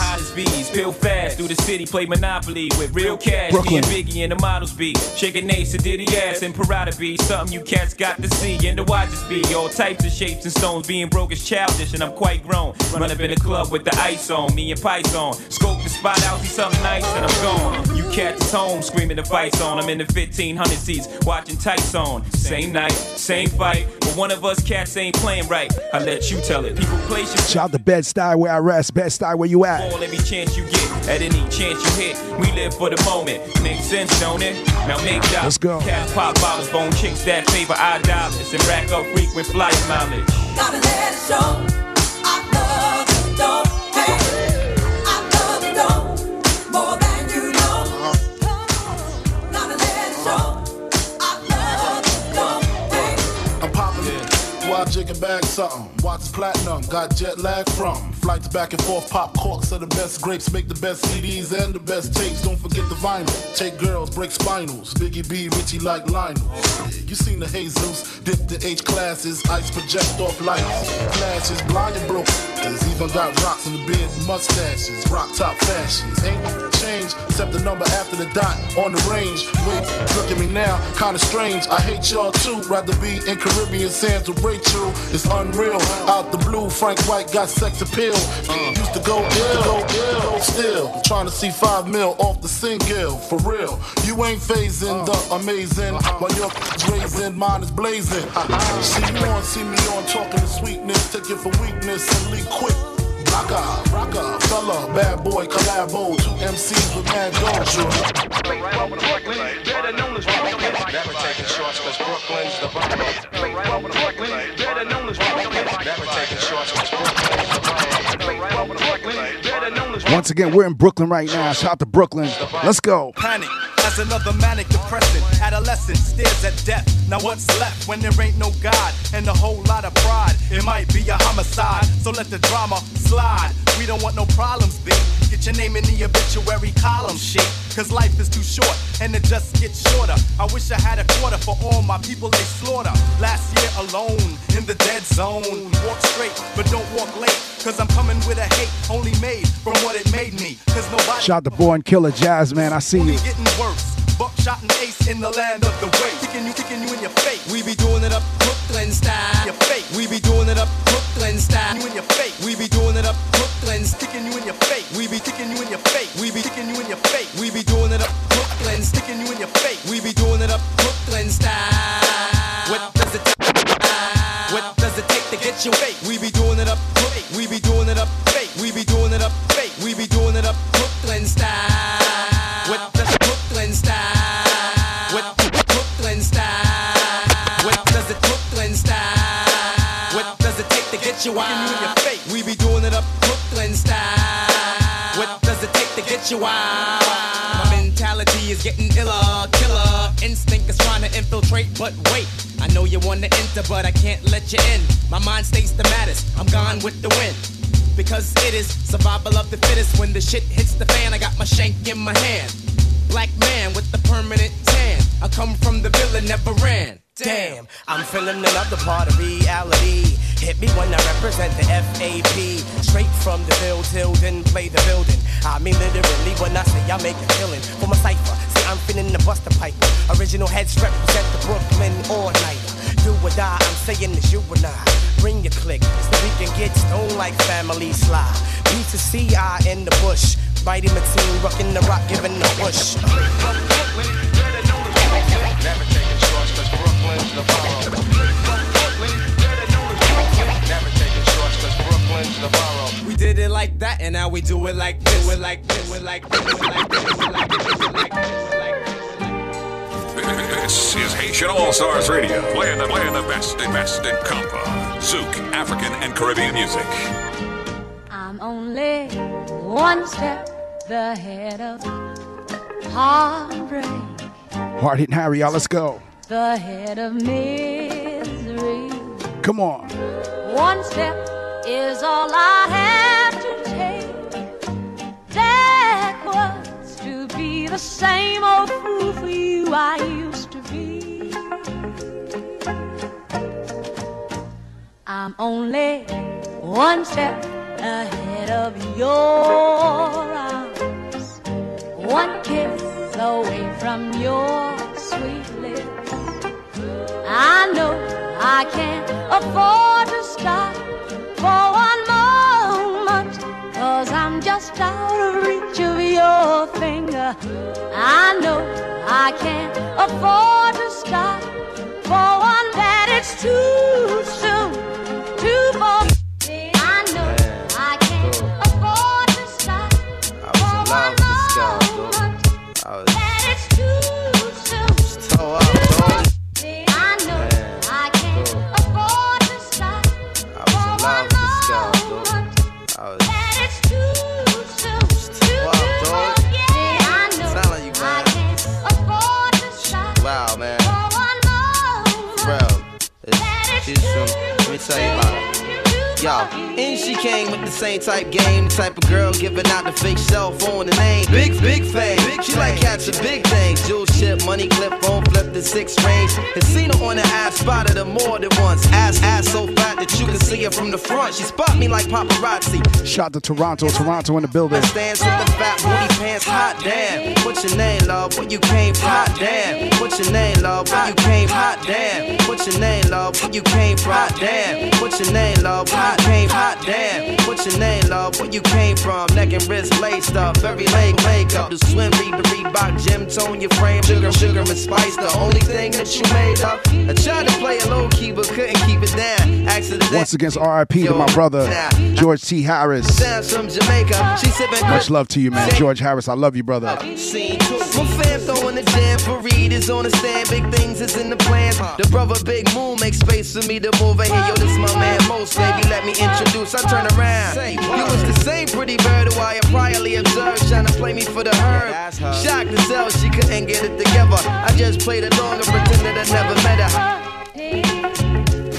Bees, fast through the city, play Monopoly with real cash. Brooklyn. Me and Biggie and the models be shaking Ace, Diddy ass, and Parada be something you cats got to see and to watch us be. All types of shapes and stones, being broke is childish, and I'm quite grown. Run up in the club with the ice on, me and Python. Scope the spot out, see something nice, and I'm gone. You cats is home, screaming the fights on. I'm in the 1500 seats, watching tights on. Same night, same fight, but one of us cats ain't playing right. I let you tell it. People play shit. Shout out to Bed-Stuy where I rest. Bed-Stuy where you at? All every chance you get, at any chance you hit, we live for the moment. Makes sense, don't it? Now make dollars. Let's go. Cats pop bottles, bone chicks that favor our dollars, and rack up frequent flyer mileage. Gotta let it show. I love the dope. Hey, I love the dope more than you know. Gotta let it show. I love the dope. Hey. I'm popping it. Why jigging back something? Watch platinum, got jet lag from. Flights back and forth, pop corks are the best grapes, make the best CDs and the best tapes. Don't forget the vinyl. Take girls, break spinals. Biggie B, Richie like Lionel. You seen the Jesus, dip the H classes, ice project off lights. Flashes, blind and broke. There's even got rocks in the beard, mustaches, rock top fashions. Ain't change except the number after the dot on the range. Wait, look at me now, kinda strange. I hate y'all too. Rather be in Caribbean sands with Rachel. It's unreal. Out the blue, Frank White got sex appeal. Uh. Used to go ill, go ill. Still trying to see five mil off the single. For real, you ain't phasing the uh. amazing. Uh-huh. While your raising, mine is blazing. Uh-huh. See you on, see me on, talking to sweetness. Take it for weakness and leave quick. Rocka, Roc-A-Fella, bad boy, collabo. Two MCs with mad gold, Never taking shorts cause Brooklyn's the bottom. Once again, we're in Brooklyn right now. Shout out to Brooklyn. Let's go. Panic as another manic depressant. Adolescent stares at death. Now what's left when there ain't no God and a whole lot of pride? It might be a homicide, so let the drama slide. We don't want no problems, B. Get your name in the obituary column, shit. Cause life is too short and it just gets shorter. I wish I had a quarter for all my people they slaughter. Last year alone in the dead zone. Walk straight, but don't walk late. Cause I'm coming with a hate only made from what it made me. Cause nobody Shout out to Born Killer Jazz, man. I see you. getting worse. Buckshot and ace in the land of the way. Kicking you, kicking you in your face. We be doing it up Brooklyn style. Your face. We be doing it up Brooklyn style. You in your face. We be doing it up Brooklyn style. Kicking you in your face. We be kicking you in your face. We be kicking you in your face. We be doing it up Brooklyn style. Kicking you in your face. We be doing it up Brooklyn style. What does it What does it take to get you fake? We getting iller, killer. Instinct is trying to infiltrate, but wait. I know you wanna enter, but I can't let you in. My mind stays the maddest. I'm gone with the wind. Because it is survival of the fittest. When the shit hits the fan, I got my shank in my hand. Black man with the permanent tan. I come from the villa, never ran. Damn, I'm feeling another part of reality. Hit me when I represent the FAP. Straight from the field till then play the building. I mean literally when I say I make a killing for my cipher. I'm feeling the buster pipe. Original heads represent the Brooklyn all night. Do or die, I'm saying it's you and I. Bring your click so we can get stoned like family sly. B to C, I in the bush. Mighty Mateen rocking the rock, giving the push. We did it like that, and now we do it like this. Do it like this. Do it like this. Do it like this. Do it like this. Do it like this. Do it like this. This is Haitian All Stars Radio, playing the, playing the best and best in compa, Zouk, African, and Caribbean music. I'm only one step ahead of heartbreak, Hard hitting Harry, y'all. Let's go. the head of misery. Come on. One step is all I have to take. Backwards to be the same old fool for you I used I'm only one step ahead of your arms. One kiss away from your sweet lips. I know I can't afford to stop for one moment. Cause I'm just out of reach of your finger. I know I can't afford to stop for one that it's too soon, Wow, man. for one moment That it's too soon. Still up to once I know I can't afford to stop For one moment That it's too soon. Still up to once Yeah, I know I can't afford to stop Wow, man. Bro, it's soon. Let me tell you about it. Yo, and she came with the same type game, the type of girl giving out the fake cell phone and name. Big, big fame. She like catching big things. Jewel ship, money clip, phone flip the six range. And seen her on the ass, spotted her more than once. Ass, ass so fat that you can see her from the front. She spot me like paparazzi. Shot to Toronto, Toronto in the building. Stands with the fat booty pants, hot damn. What's your name, love? What you came from? Hot damn. What's your name, love? Where you came? Hot damn. What's your name, love? Where you came from? Hot damn. What's your name, love? Where you came? Hot damn. What's your name, love? Where you came from? Neck and wrist laced up, very late makeup. The swim beat, the Reebok gym tone, your frame, sugar, sugar and spice. The only thing that you made up. I tried to play it low key, but couldn't keep it down. Accident. Once again, RIP to my brother, George T. Harris. Sounds from Jamaica. She sipping Much love to you, man. George Harris, I love you, brother. Scene two. Fam throwing the jam for Reed is on the stand. Big things is in the plans. The brother Big Moon makes space for me to move in here. Yo, this my man Most. Baby, let me introduce. I turn around. You was the same pretty bird who I had priorly observed. Trying to play me for the herd. Shocked to tell she couldn't get it together. I just played along and pretended I never met her.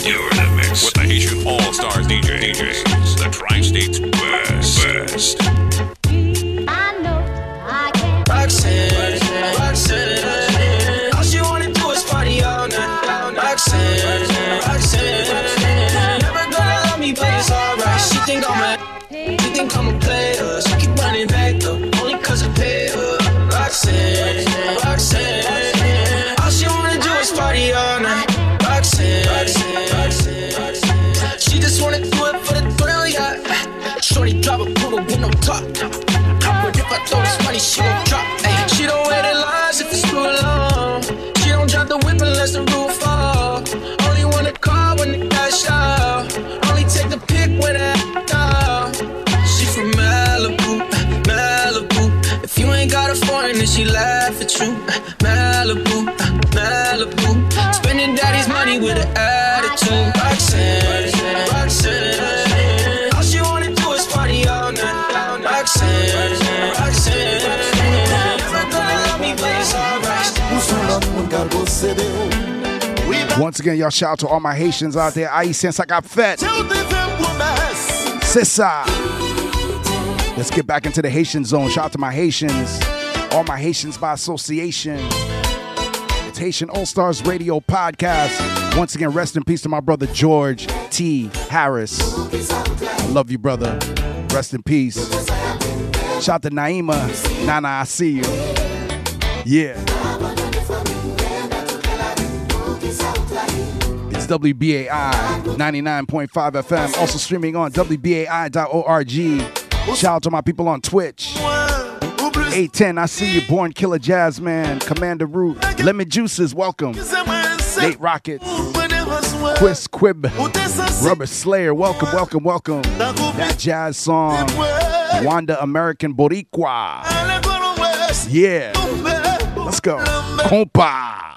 You're in the mix with the Haitian All Stars DJ. DJs, the Tri States best. Best. Roxanne, Roxanne, all she wanna do is party all night. Throw this money, she gon' drop. Ay, she don't wear the lines if it's too long. She don't drop the whip unless the roof fall. Only want to call when the cash out. Only take the pick when I out. She from Malibu, Malibu. If you ain't got a foreign, then she laugh at you. Malibu, Malibu. Spending daddy's money with an attitude. Once again, y'all shout out to all my Haitians out there. Aïe, since I got fed. Sissa. Let's get back into the Haitian zone. Shout out to my Haitians. All my Haitians by association. It's Haitian All Stars Radio Podcast. Once again, rest in peace to my brother George T. Harris. I love you, brother. Rest in peace. Shout out to Naima. Nana, I see you. Yeah. WBAI 99.5 FM. Also streaming on WBAI.org. Shout out to my people on Twitch. 810, I see you. Born Killer Jazz Man, Commander Root, Lemon Juices, welcome. Nate Rockets, Quiz Quib, Rubber Slayer, welcome, welcome, welcome. That jazz song, Wanda American Boricua. Yeah. Let's go. Compa.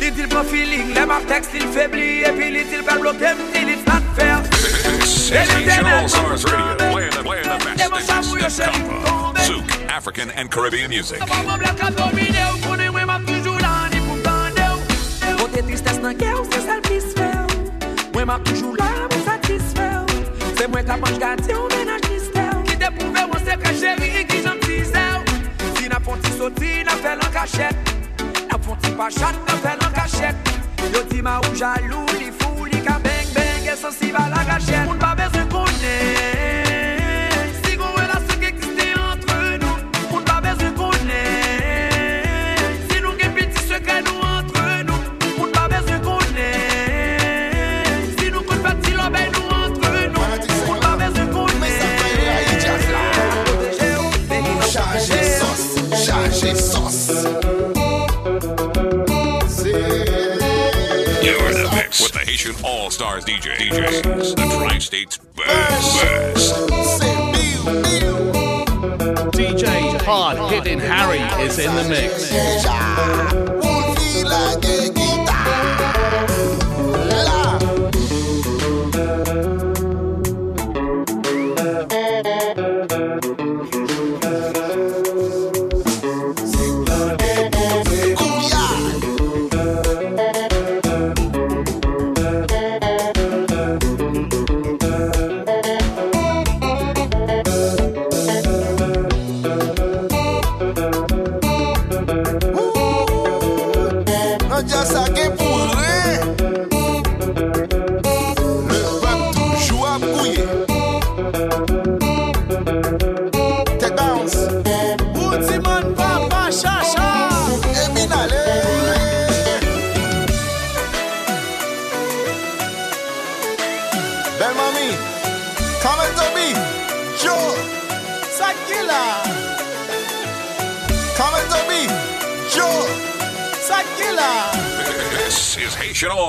Li dil pa feeling, lem ap tekst, li febli Epi li dil pa blokem, li li snat fer This is Haitian All Stars Radio, playing the, playing the best in best in compa, Zouk, African and Caribbean music. Mwen blak a domine ou konen mwen map toujou la ni pou tande ou Kote tristesse nan kè ou se sel ou Mwen map toujou la mwen satisfè ou Se mwen kapanj gati ou menaj listè ou Ki te pouve mwen se ka chéri ki jan tise ou Si na fon ti soti na fè lan kachet Na fon ti pachat na fè lan kachet Yo di ma ou jalou li fou li ka sensible à la gâchette. On pas besoin qu'on with the Haitian All Stars DJ, DJs, the Tri-State's best, best. DJ Hard Hitting Harry is in the mix.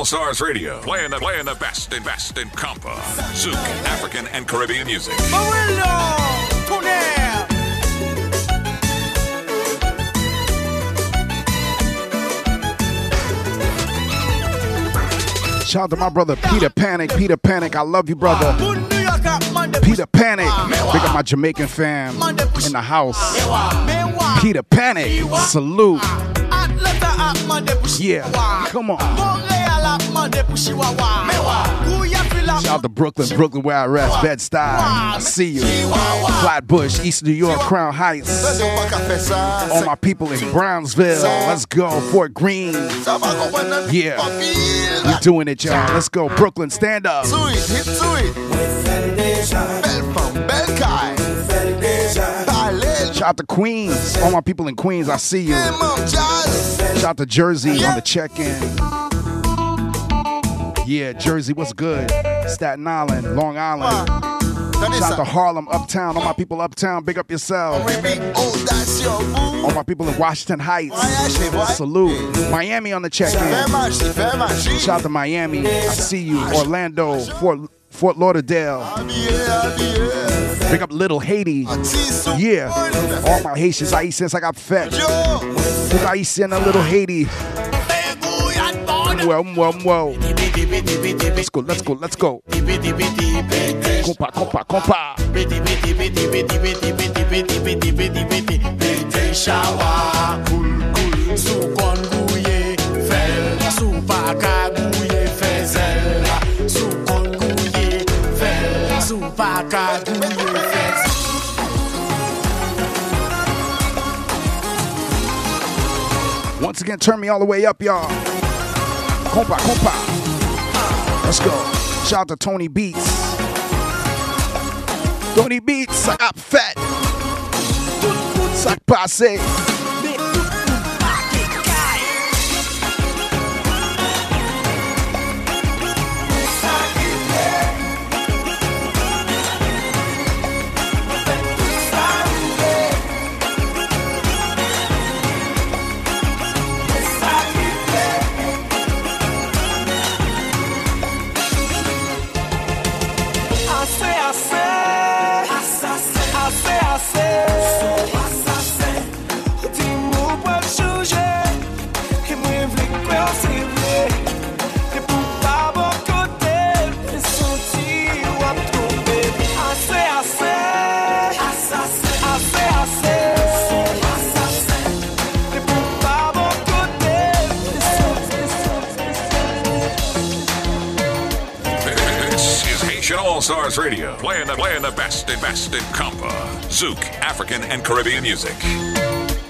All Stars Radio, playing the, playing the best in best in compa, Zouk, African and Caribbean music. Shout out to my brother Peter Panic. Peter Panic, I love you, brother. Peter Panic. Big up my Jamaican fam in the house. Peter Panic. Salute. Yeah. Come on. Shout out to Brooklyn, Brooklyn where I rest, Bed-Stuy. See you. Flatbush, East New York, Crown Heights. All my people in Brownsville. Let's go. Fort Greene. Yeah. We're doing it, y'all. Let's go. Brooklyn, stand up. Sweet, hit sweet. Belle femme, belle caille. Allez, Shout out to Queens. All my people in Queens, I see you. Shout out to Jersey on the check-in. Yeah, Jersey, what's good? Staten Island, Long Island. Shout out to Harlem, Uptown. All my people uptown, big up yourself. All my people in Washington Heights. Salute. Miami on the check-in. Shout out to Miami. I see you. Orlando, Fort Fort Lauderdale. Big up Little Haiti. Yeah. All my Haitians, Haitians, I got fed. Big Haitian and a Little Haiti. Whoa, whoa, whoa. Let's go, let's go, let's go. Compa, compa, compa. Shower, cool, cool, sou kon gouye, fel, sou pa gouye, fezel, sou kon gouye, fel, sou pa gouye, fezel. Once again, turn me all the way up, y'all. Compa, compa. Let's go. Shout out to Tony Beats. Tony Beats, I got fat. Sac passe. Stars Radio, playing the, playing the best and best in compa, Zouk, African, and Caribbean music.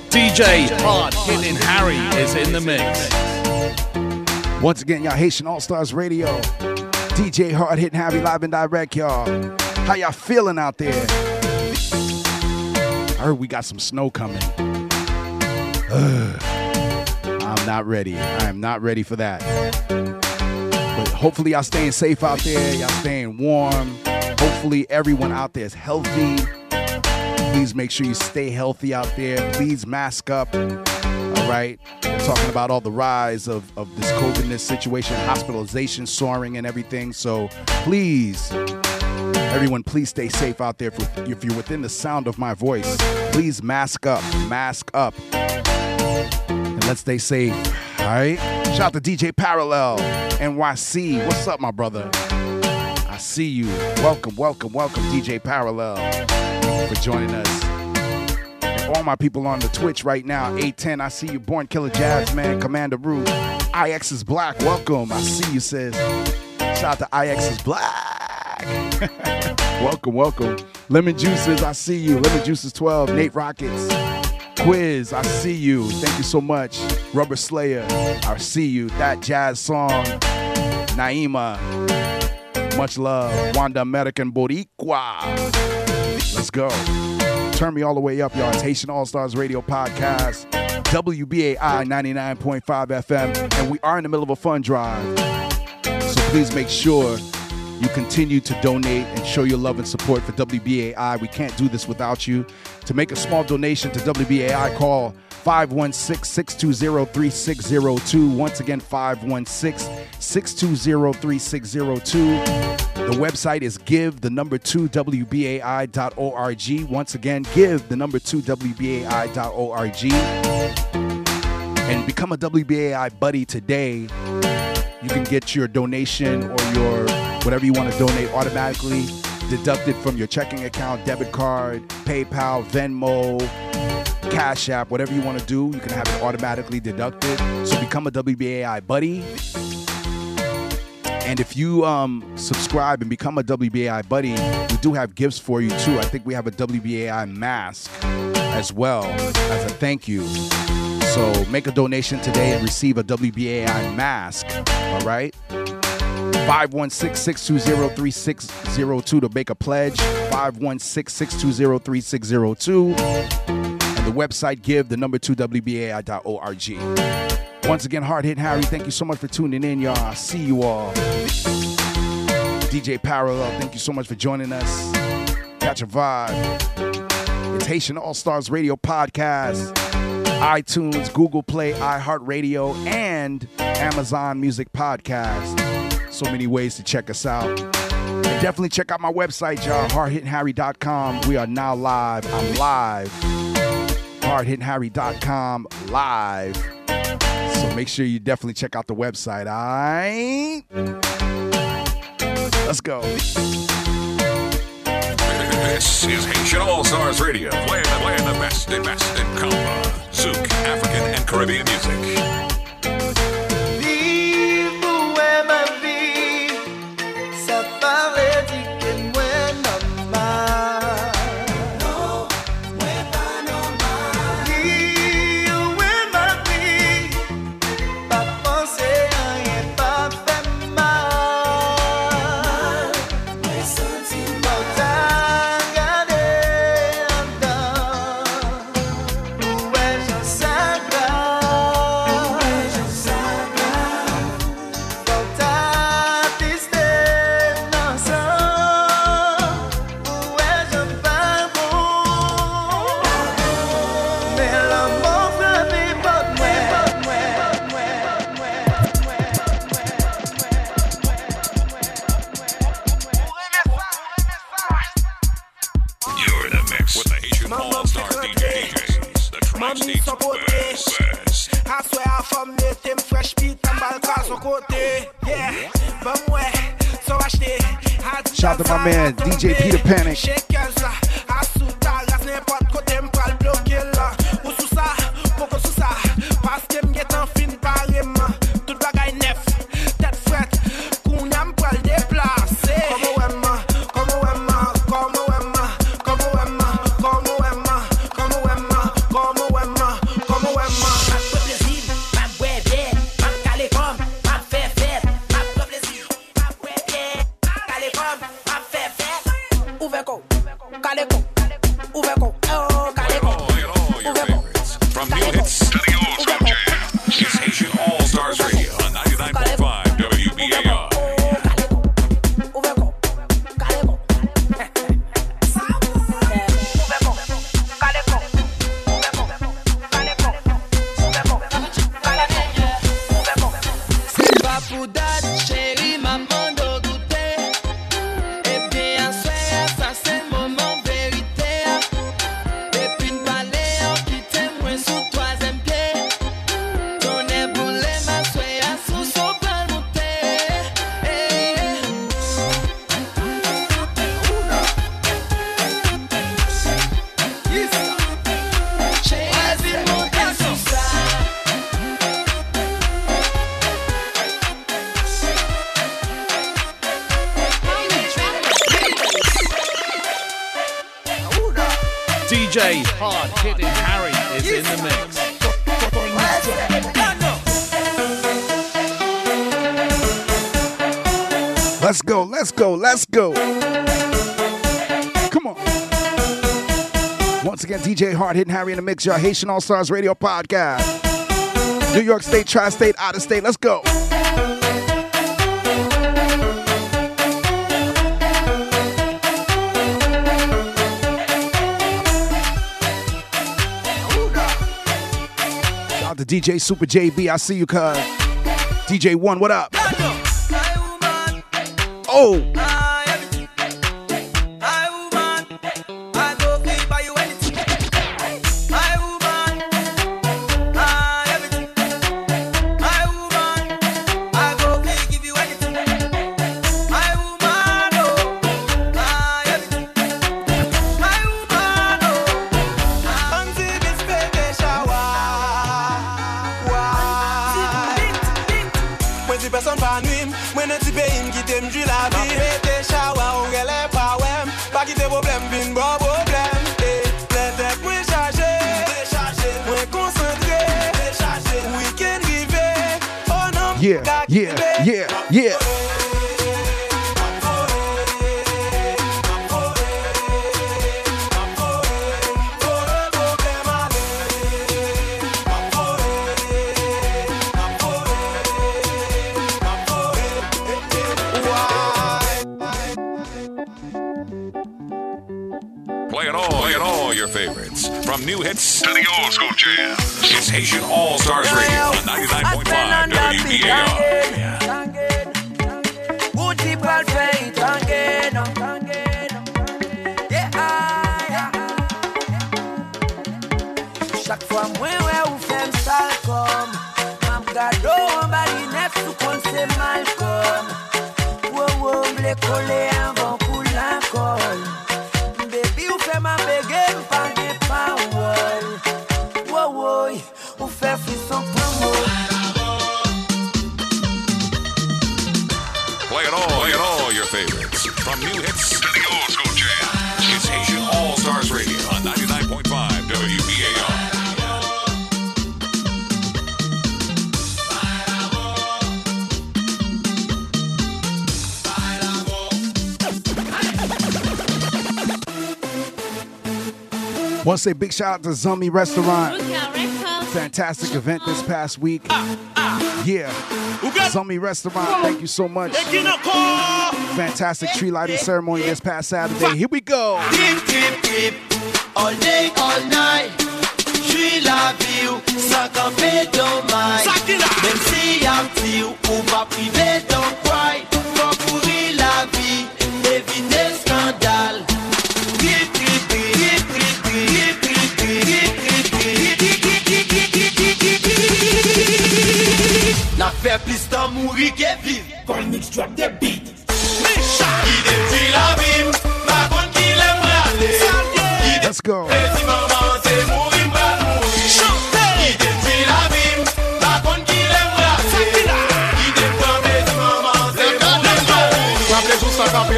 DJ Hard Hitting Harry is in the mix. Once again, y'all Haitian All Stars Radio. DJ Hard Hitting Harry live and direct, y'all. How y'all feeling out there? I heard we got some snow coming. Ugh. I'm not ready. I am not ready for that. Hopefully y'all staying safe out there. Y'all staying warm. Hopefully everyone out there is healthy. Please make sure you stay healthy out there. Please mask up. All right. They're talking about all the rise of, of this COVID situation, hospitalization soaring and everything. So please, everyone, please stay safe out there. If, if you're within the sound of my voice, please mask up. Mask up. And let's stay safe. All right. Shout out to DJ Parallel, NYC. What's up, my brother? I see you. Welcome, welcome, welcome, DJ Parallel. For joining us. And all my people on the Twitch right now, 810, I see you. Born Killer Jazz, man. Commander Root. IX is black. Welcome. I see you, sis. Shout out to IX is black. <laughs> welcome, welcome. Lemon Juices, I see you. Lemon Juices 12. Nate Rockets. Quiz, I see you. Thank you so much. Rubber Slayer, I see you. That jazz song. Naima. Much love. Wanda American Boricua. Let's go. Turn me all the way up, y'all. It's Haitian All Stars Radio Podcast. WBAI 99.5 FM. And we are in the middle of a fund drive. So please make sure you continue to donate and show your love and support for WBAI. We can't do this without you. To make a small donation to WBAI, call 516-620-3602. Once again, 516-620-3602. The website is give the number two WBAI.org. Once again, give the number two WBAI.org. And become a WBAI buddy today. You can get your donation or your whatever you want to donate automatically deducted from your checking account, debit card, PayPal, Venmo, Cash App, whatever you want to do. You can have it automatically deducted. So become a WBAI buddy. And if you um, subscribe and become a WBAI buddy, we do have gifts for you too. I think we have a WBAI mask as well as a thank you. So make a donation today and receive a WBAI mask. All right. 516-620-3602 to make a pledge. 516-620-3602. And the website give the number two WBAI.org. Once again, Hard Hit Harry, thank you so much for tuning in, y'all. See you all. DJ Parallel, thank you so much for joining us. Catch a vibe. It's Haitian All Stars Radio Podcast. iTunes, Google Play, iHeartRadio, and Amazon Music Podcast. So many ways to check us out. And definitely check out my website, y'all, hardhitharry.com. We are now live. I'm live. Hardhitharry.com live. So make sure you definitely check out the website. I Let's go. This is Haitian All Stars Radio, playing the, playing the best and best in compa, Zouk, African, and Caribbean music. Man, DJ Peter Panic. DJ Hard Hitting Harry is in the mix. Let's go, let's go, let's go. Come on. Once again, DJ Hard hitting Harry in the mix, your Haitian All Stars Radio podcast. New York State, Tri State, out of state. Let's go. To DJ Super JB. I see you, cuz. DJ One, what up? Oh. Say big shout out to Zummy Restaurant. Fantastic event this past week. Yeah. Zummy Restaurant, thank you so much. Fantastic tree lighting ceremony this past Saturday. Here we go. All day, all night. J'suis la vie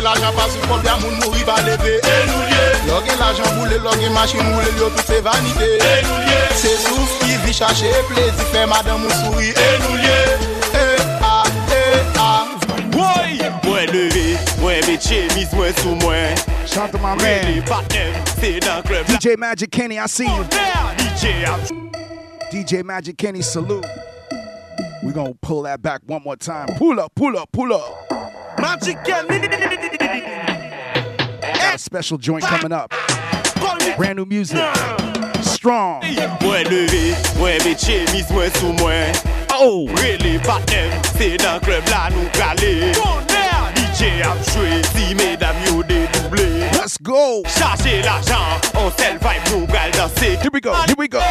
l'ajan pas sou kop ya moun mouri va leve E nou liye Lò gen l'ajan boule, lò gen machin moule Lyo tout se vanite E nou liye Se souf ki vi chache plezi Fè madame moun souri E nou liye E a, e a Woy, mwen leve, mwen met chemise mwen sou mwen Shout to my man. Partner, c'est dans club DJ Magic Kenny, I see you. DJ ah. DJ Magic Kenny, salute. Going to pull that back one more time. Pull up, pull up, pull up. Magic Kenny got a special joint coming up. Brand new music. Strong. Oh! Really bat se dan klub la nou prale DJ ap chwe, si medam yo de double Let's go! Chache la jan, on sel vibe nou pral danse Here we go, here we go!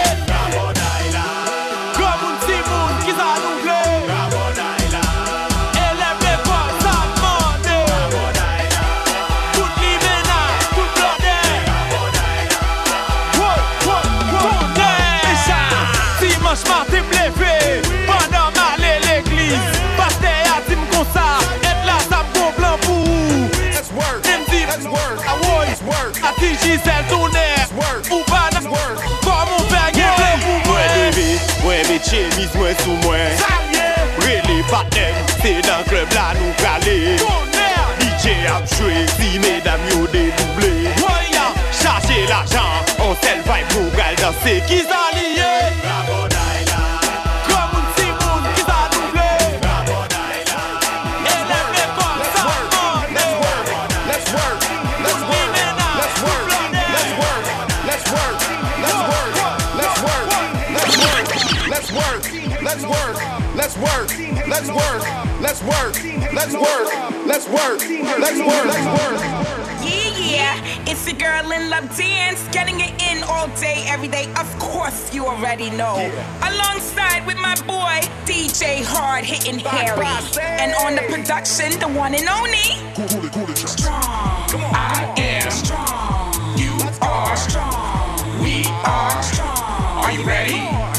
diesel tonner Ou banan Kwa moun bagye pou mwen Mwen leve, mwen me chenis mwen sou mwen Rele patnen, se nan klub la nou kale DJ ap chwe, si medam yo dedouble Chache l'ajan, on sel vay pou gal danse Ki zali let's work, let's work, let's work, let's work, let's work, let's work, let's work, let's work. Yeah, yeah, it's your girl in Love Dance, getting it in all day, every day. Of course, you already know. Alongside with my boy, DJ Hard Hitting Harry. And on the production, the one and only. Strong. On, I am strong. You are strong. We are strong. Are you ready?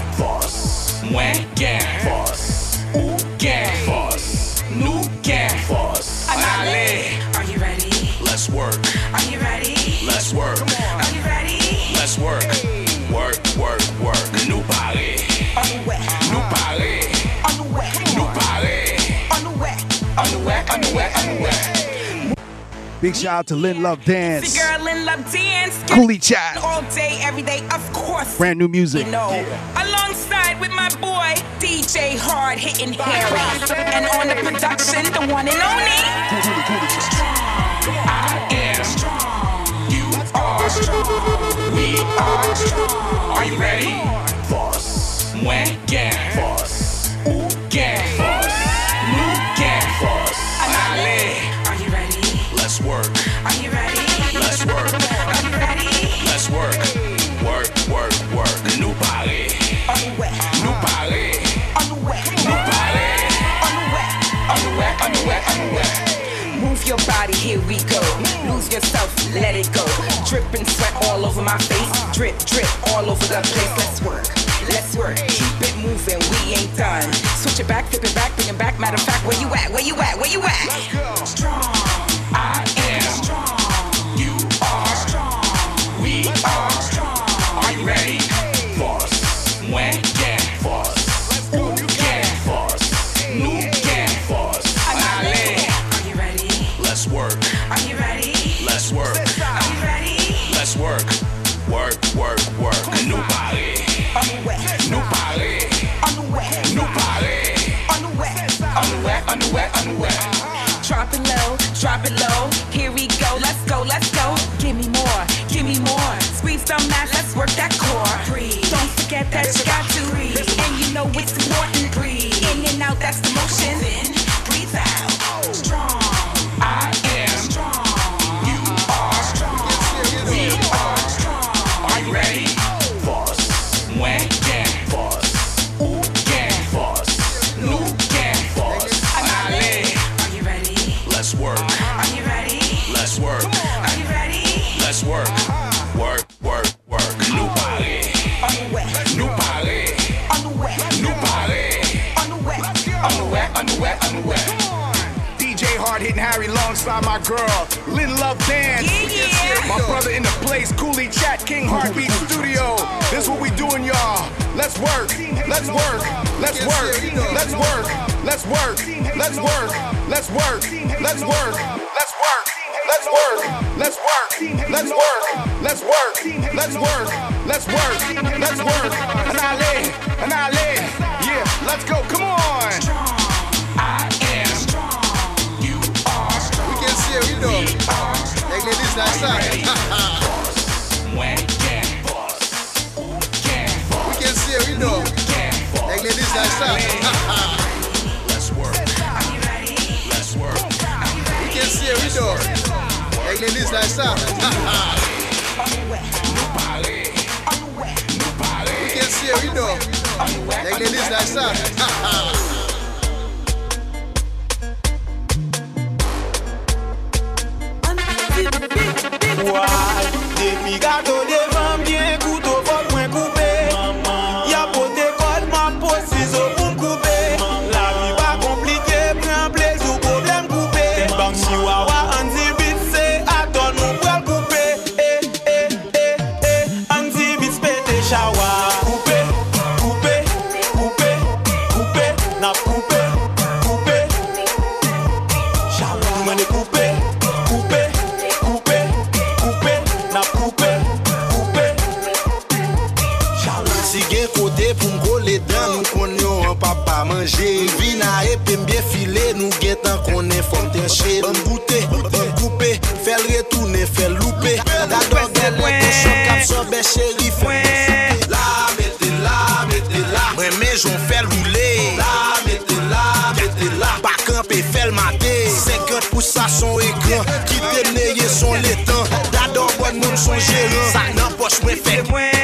When get force. Où get force. Nous get force. Are you ready? Let's work. Are you ready? Let's work. Are you ready? Let's work. Work, work, work. Nous parler. Nous parler. Nous parler. Big shout out to Lynn Love Dance. your girl in Love Dance. Coolie Chat. All day, every day, of course. Brand new music. You know. Alongside with my boy, DJ Hard Hitting Harry. And on the production, the one and only. I am strong. You are strong. We are strong. Are you ready? Boss. When get force. Body, here we go. Lose yourself, let it go. Drip and sweat all over my face. Drip, drip all over the place. Let's work, let's work. Keep it moving, we ain't done. Switch it back, flip it back, bring it back. Matter of fact, where you at? Where you at? Where you at? Let's work, let's work, let's work, let's work, let's work, let's work, let's work, let's work, let's work. Let's work, let's work, let's work, let's work, let's work, let's work, let's work. Annihilate, annihilate. Yeah, let's go, come on. I am. You are strong. We can see it, you know. Like this, that's What's? <laughs> Let's work. Let's work. We can see it. We do. Like ladies, like that. You can see it. We do. Like ladies, like that. Why? De figado de branché, m'bouté, m'coupé, faire retourner, faire louper. D'adore belle, cochon, absorbé, shérif. La, mettez la, mettez la. Moi, mais j'en fais rouler. La, mettez la, mettez la. Pas camper, faire mater. 50 pour ça, son écran. Qui dénayé son l'étang. D'adore bonne monde, son gérant. Ça fait.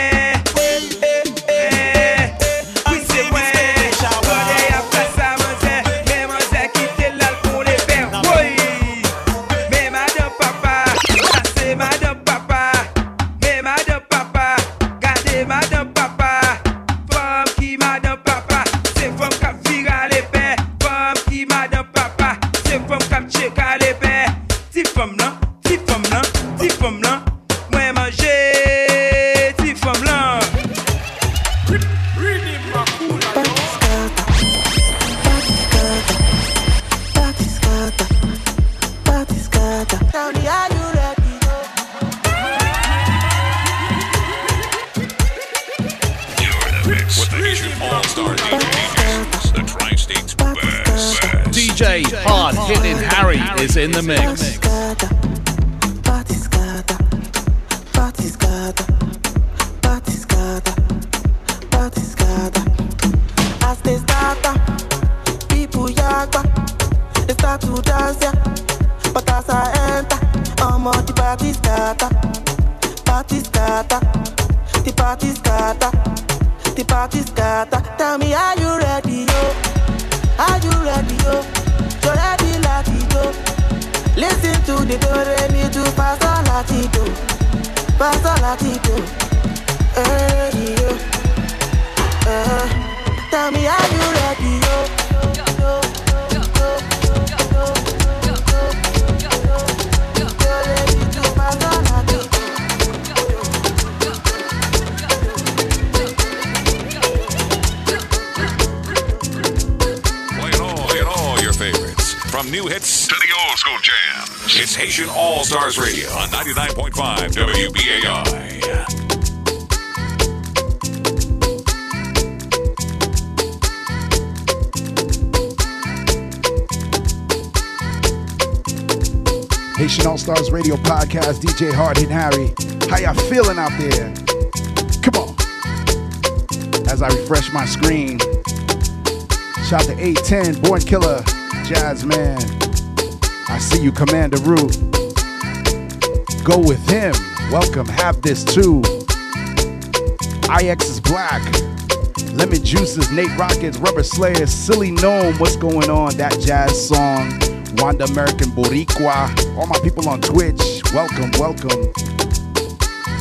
Killer, Jazz Man. I see you, Commander Root. Go with him. Welcome, have this too. IX is black. Lemon Juices, Nate Rockets, Rubber Slayers, Silly Gnome, what's going on? That jazz song, Wanda American Boricua. All my people on Twitch, welcome, welcome.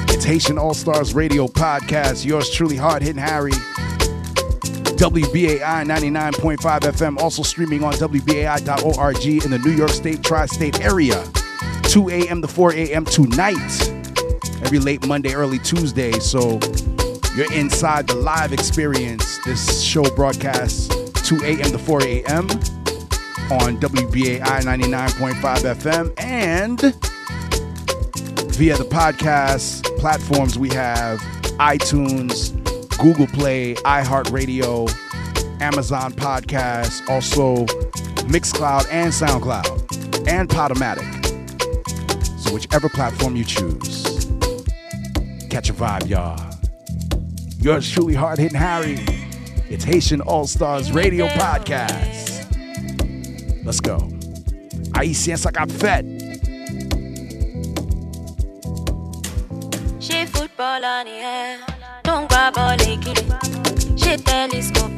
It's Haitian All Stars Radio Podcast. Yours truly, Hard Hitting Harry. WBAI 99.5 FM, also streaming on WBAI.org in the New York State tri state area. 2 a.m. to 4 a.m. tonight. Every late Monday, early Tuesday. So you're inside the live experience. This show broadcasts 2 a.m. to 4 a.m. on WBAI 99.5 FM and via the podcast platforms we have iTunes, Google Play, iHeartRadio, Amazon Podcast, also Mixcloud and SoundCloud, and Podomatic. So whichever platform you choose, catch a vibe, y'all. Yours truly, Hard Hitting Harry. It's Haitian All Stars Radio Podcast. Let's go. Haïtien ça cap fait. She telescope the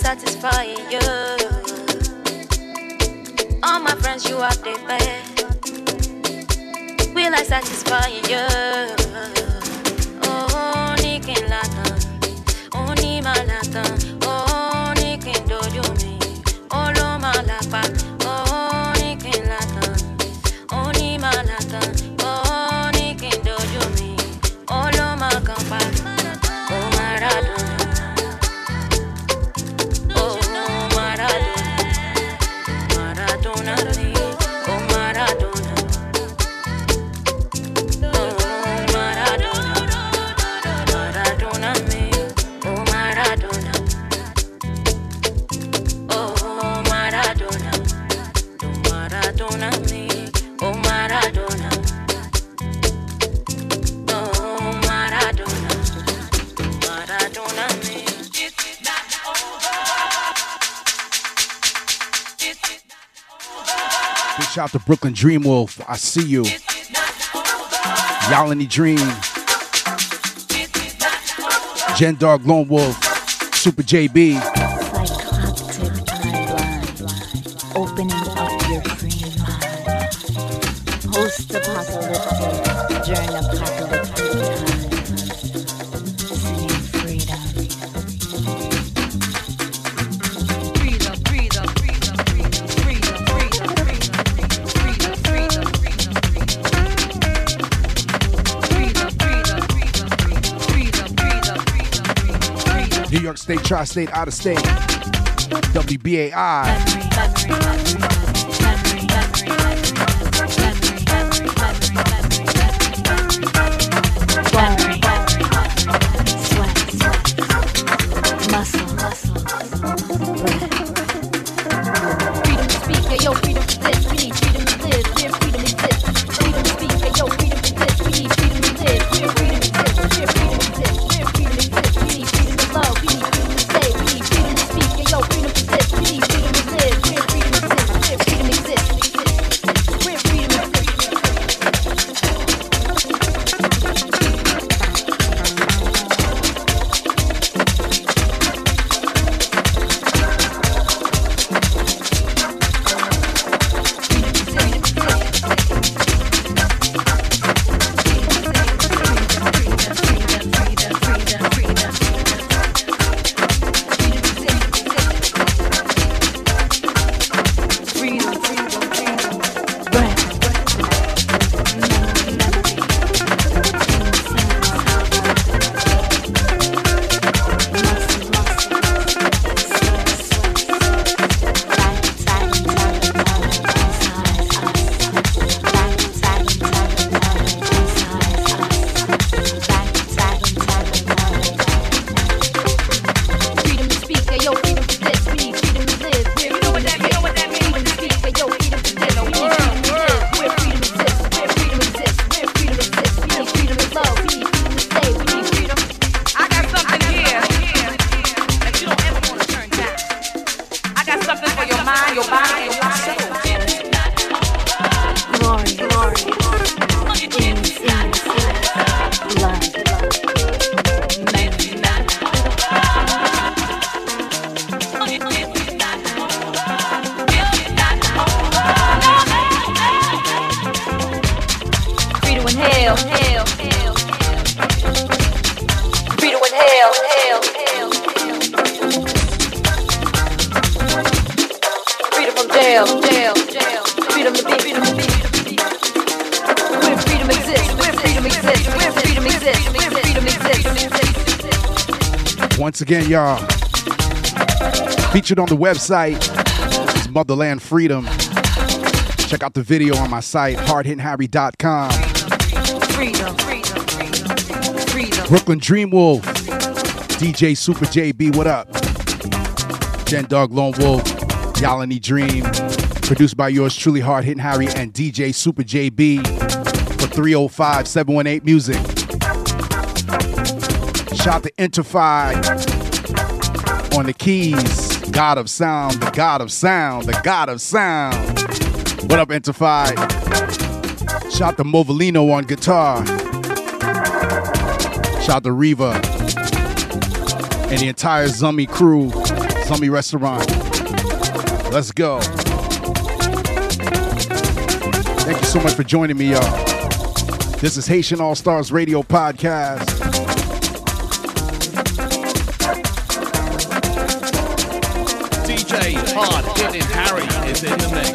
satisfying you. All my friends, you are the best. Will I satisfy you? Oh, Nikin Latan, Oni Malatan, oh. out to Brooklyn Dream Wolf. I see you. Y'all in the dream. Gen Dog Lone Wolf. Super JB. out of state. WBAI. Once again, y'all. Featured on the website is Motherland Freedom. Check out the video on my site, hardhitharry.com. Freedom, freedom, freedom, freedom. Brooklyn Dream Wolf, DJ Super JB, what up? Gen Dog Lone Wolf, Yalani Dream, produced by yours truly, Hard Hitting Harry and DJ Super JB for 305 718 Music. Shout to Interfi on the keys. God of Sound, the God of Sound, the God of Sound. What up, Interfi? Shout to Movolino on guitar. Shout to Riva and the entire Zummy crew, Zummy restaurant. Let's go. Thank you so much for joining me, y'all. This is Haitian All Stars Radio Podcast. Hard Hitting Harry is in the mix.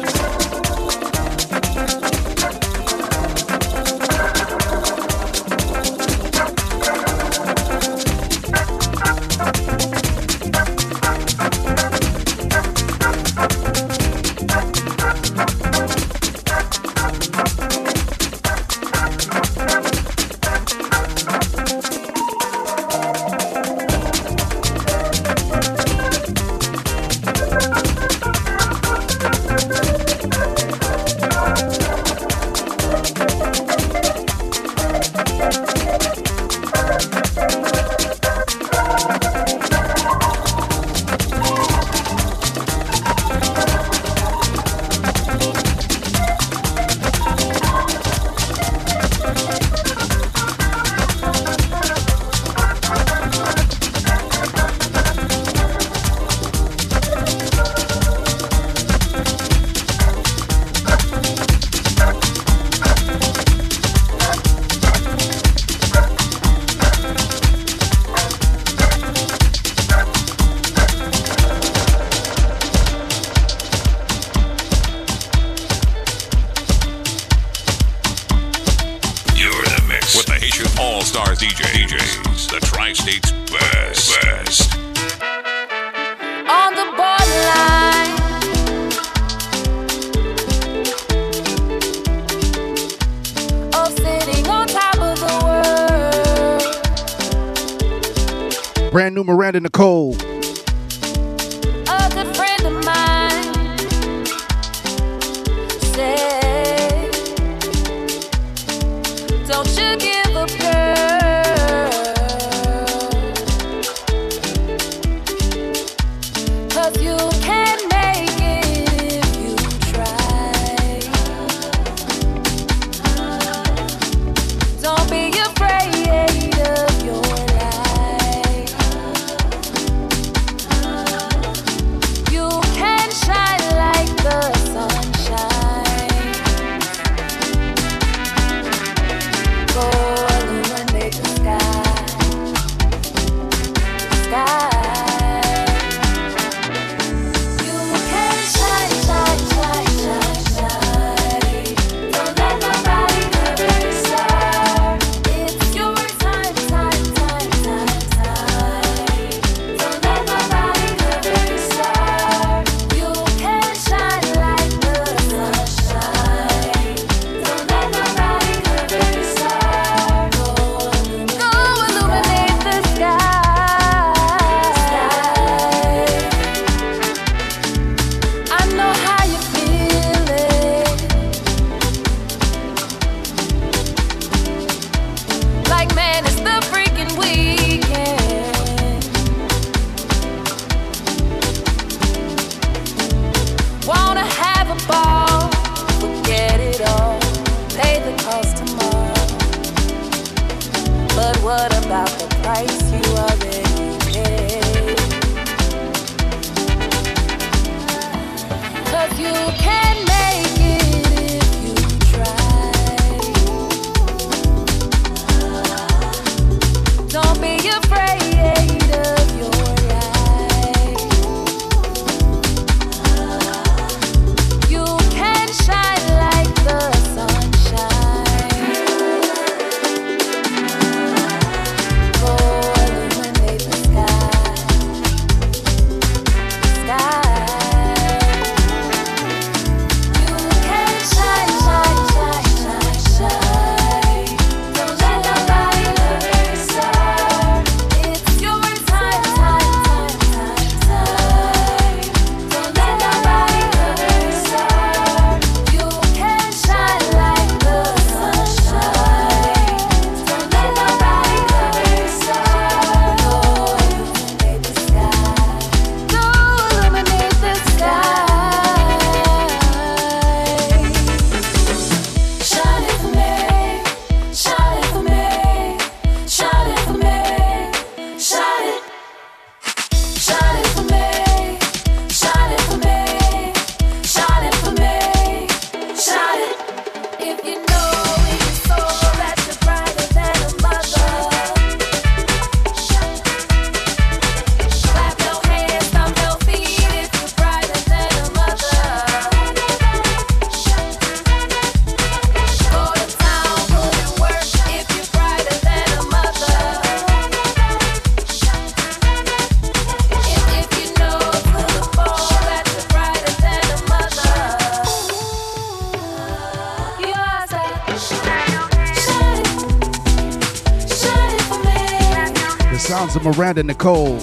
Miranda Nicole,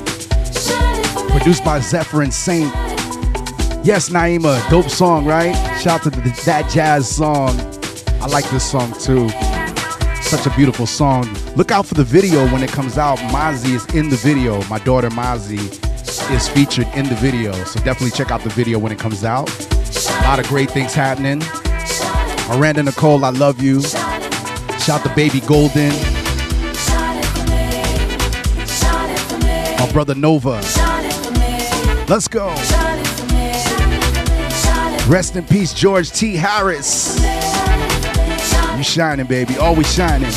produced by Zephyr and Saint. Yes, Naima, dope song, right? Shout out to the, that jazz song. I like this song too. Such a beautiful song. Look out for the video when it comes out. Mozzie is in the video. My daughter Mozzie is featured in the video. So definitely check out the video when it comes out. A lot of great things happening. Miranda Nicole, I love you. Shout to Baby Golden. Brother Nova. Let's go. Rest in peace, George T. Harris. You shining, baby. Always shining.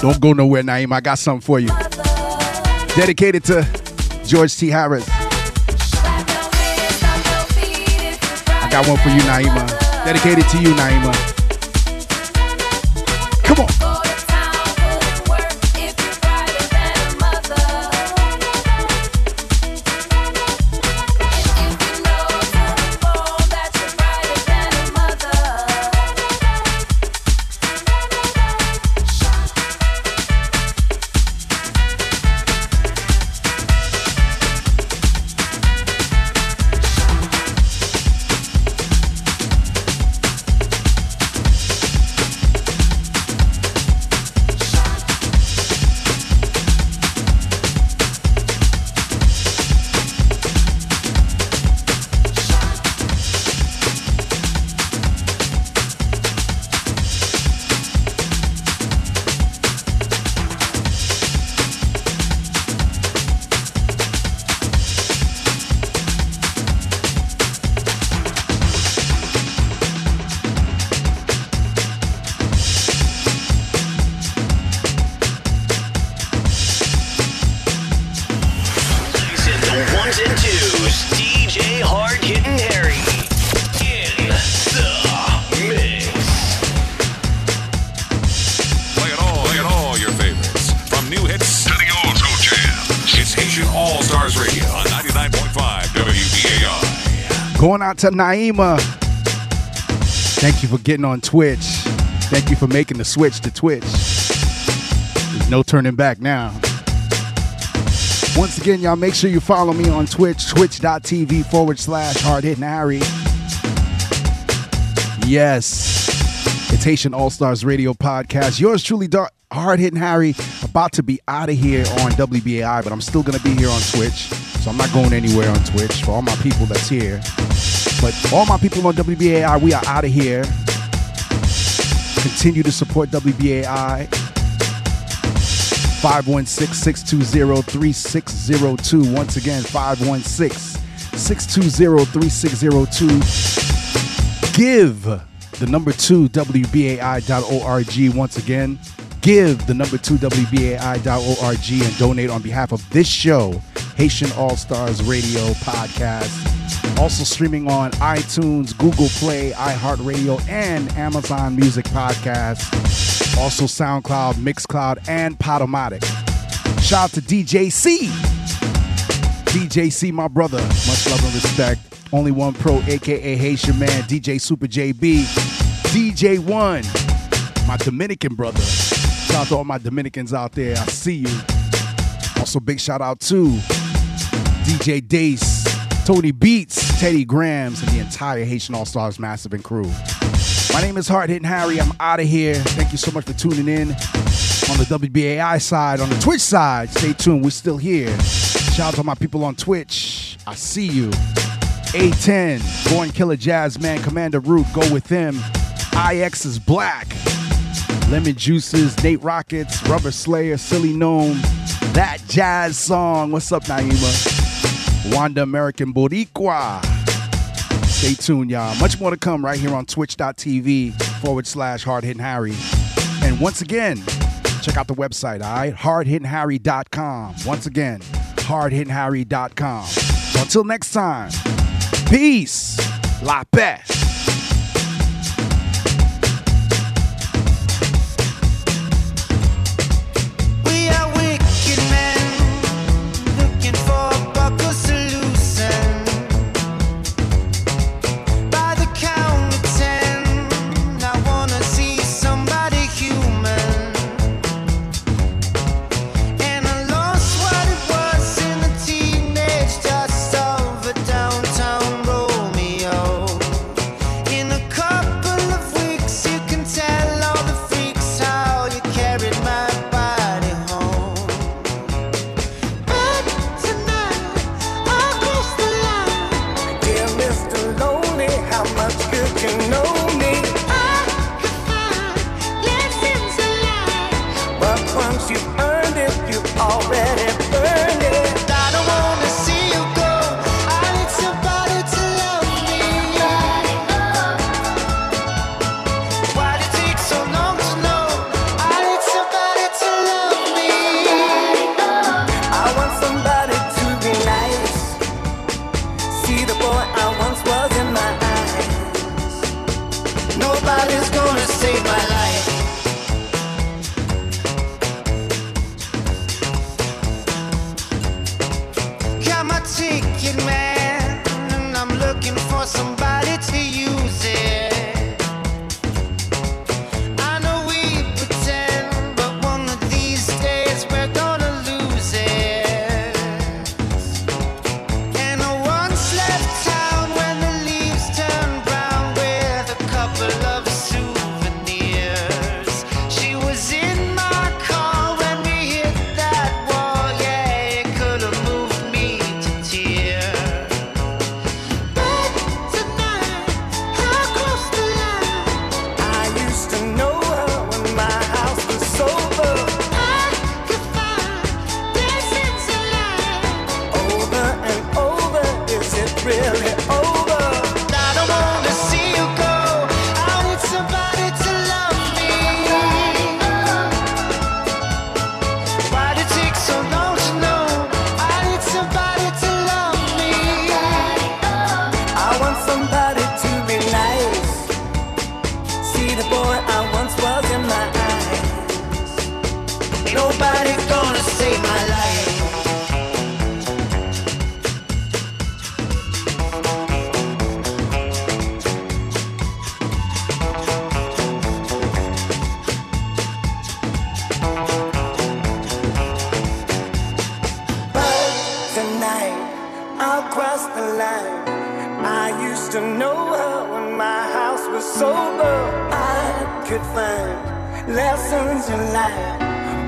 Don't go nowhere, Naeem. I got something for you. Dedicated to George T. Harris. I got one for you, Naima. Dedicated to you, Naima. To Naima. Thank you for getting on Twitch. Thank you for making the switch to Twitch. There's no turning back now. Once again, y'all make sure you follow me on Twitch, twitch.tv forward slash hard hitting Harry. Yes, it's Haitian All Stars Radio Podcast. Yours truly, Hard Hitting Harry, about to be out of here on WBAI, but I'm still going to be here on Twitch. So I'm not going anywhere on Twitch for all my people that's here. But all my people on WBAI, we are out of here. Continue to support WBAI. 516-620-3602. Once again, 516-620-3602. Give the number two WBAI.org. Once again, give the number two WBAI.org and donate on behalf of this show, Haitian All Stars Radio Podcast. Also streaming on iTunes, Google Play, iHeartRadio, and Amazon Music Podcast. Also SoundCloud, Mixcloud, and Podomatic. Shout out to DJ C. DJ C, my brother. Much love and respect. Only One Pro, aka Haitian Man, DJ Super JB, DJ One, my Dominican brother. Shout out to all my Dominicans out there. I see you. Also, big shout out to DJ Dace, Tony Beats, Teddy Grams, and the entire Haitian All Stars Massive and crew. My name is Hard Hitting Harry. I'm out of here. Thank you so much for tuning in on the WBAI side, on the Twitch side. Stay tuned. We're still here. Shout out to my people on Twitch. I see you. A10, Born Killer Jazz Man, Commander Root, go with him. IX is black. Lemon Juices, Nate Rockets, Rubber Slayer, Silly Gnome, That Jazz Song. What's up, Naima? Wanda American Boricua. Stay tuned, y'all. Much more to come right here on twitch.tv forward slash hard hitting Harry. And once again, check out the website, all right? Hardhittingharry.com. Once again, hardhittingharry.com. So until next time, peace. La paix. lessons in life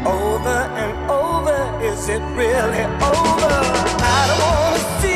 over and over. Is it really over? I don't wanna see.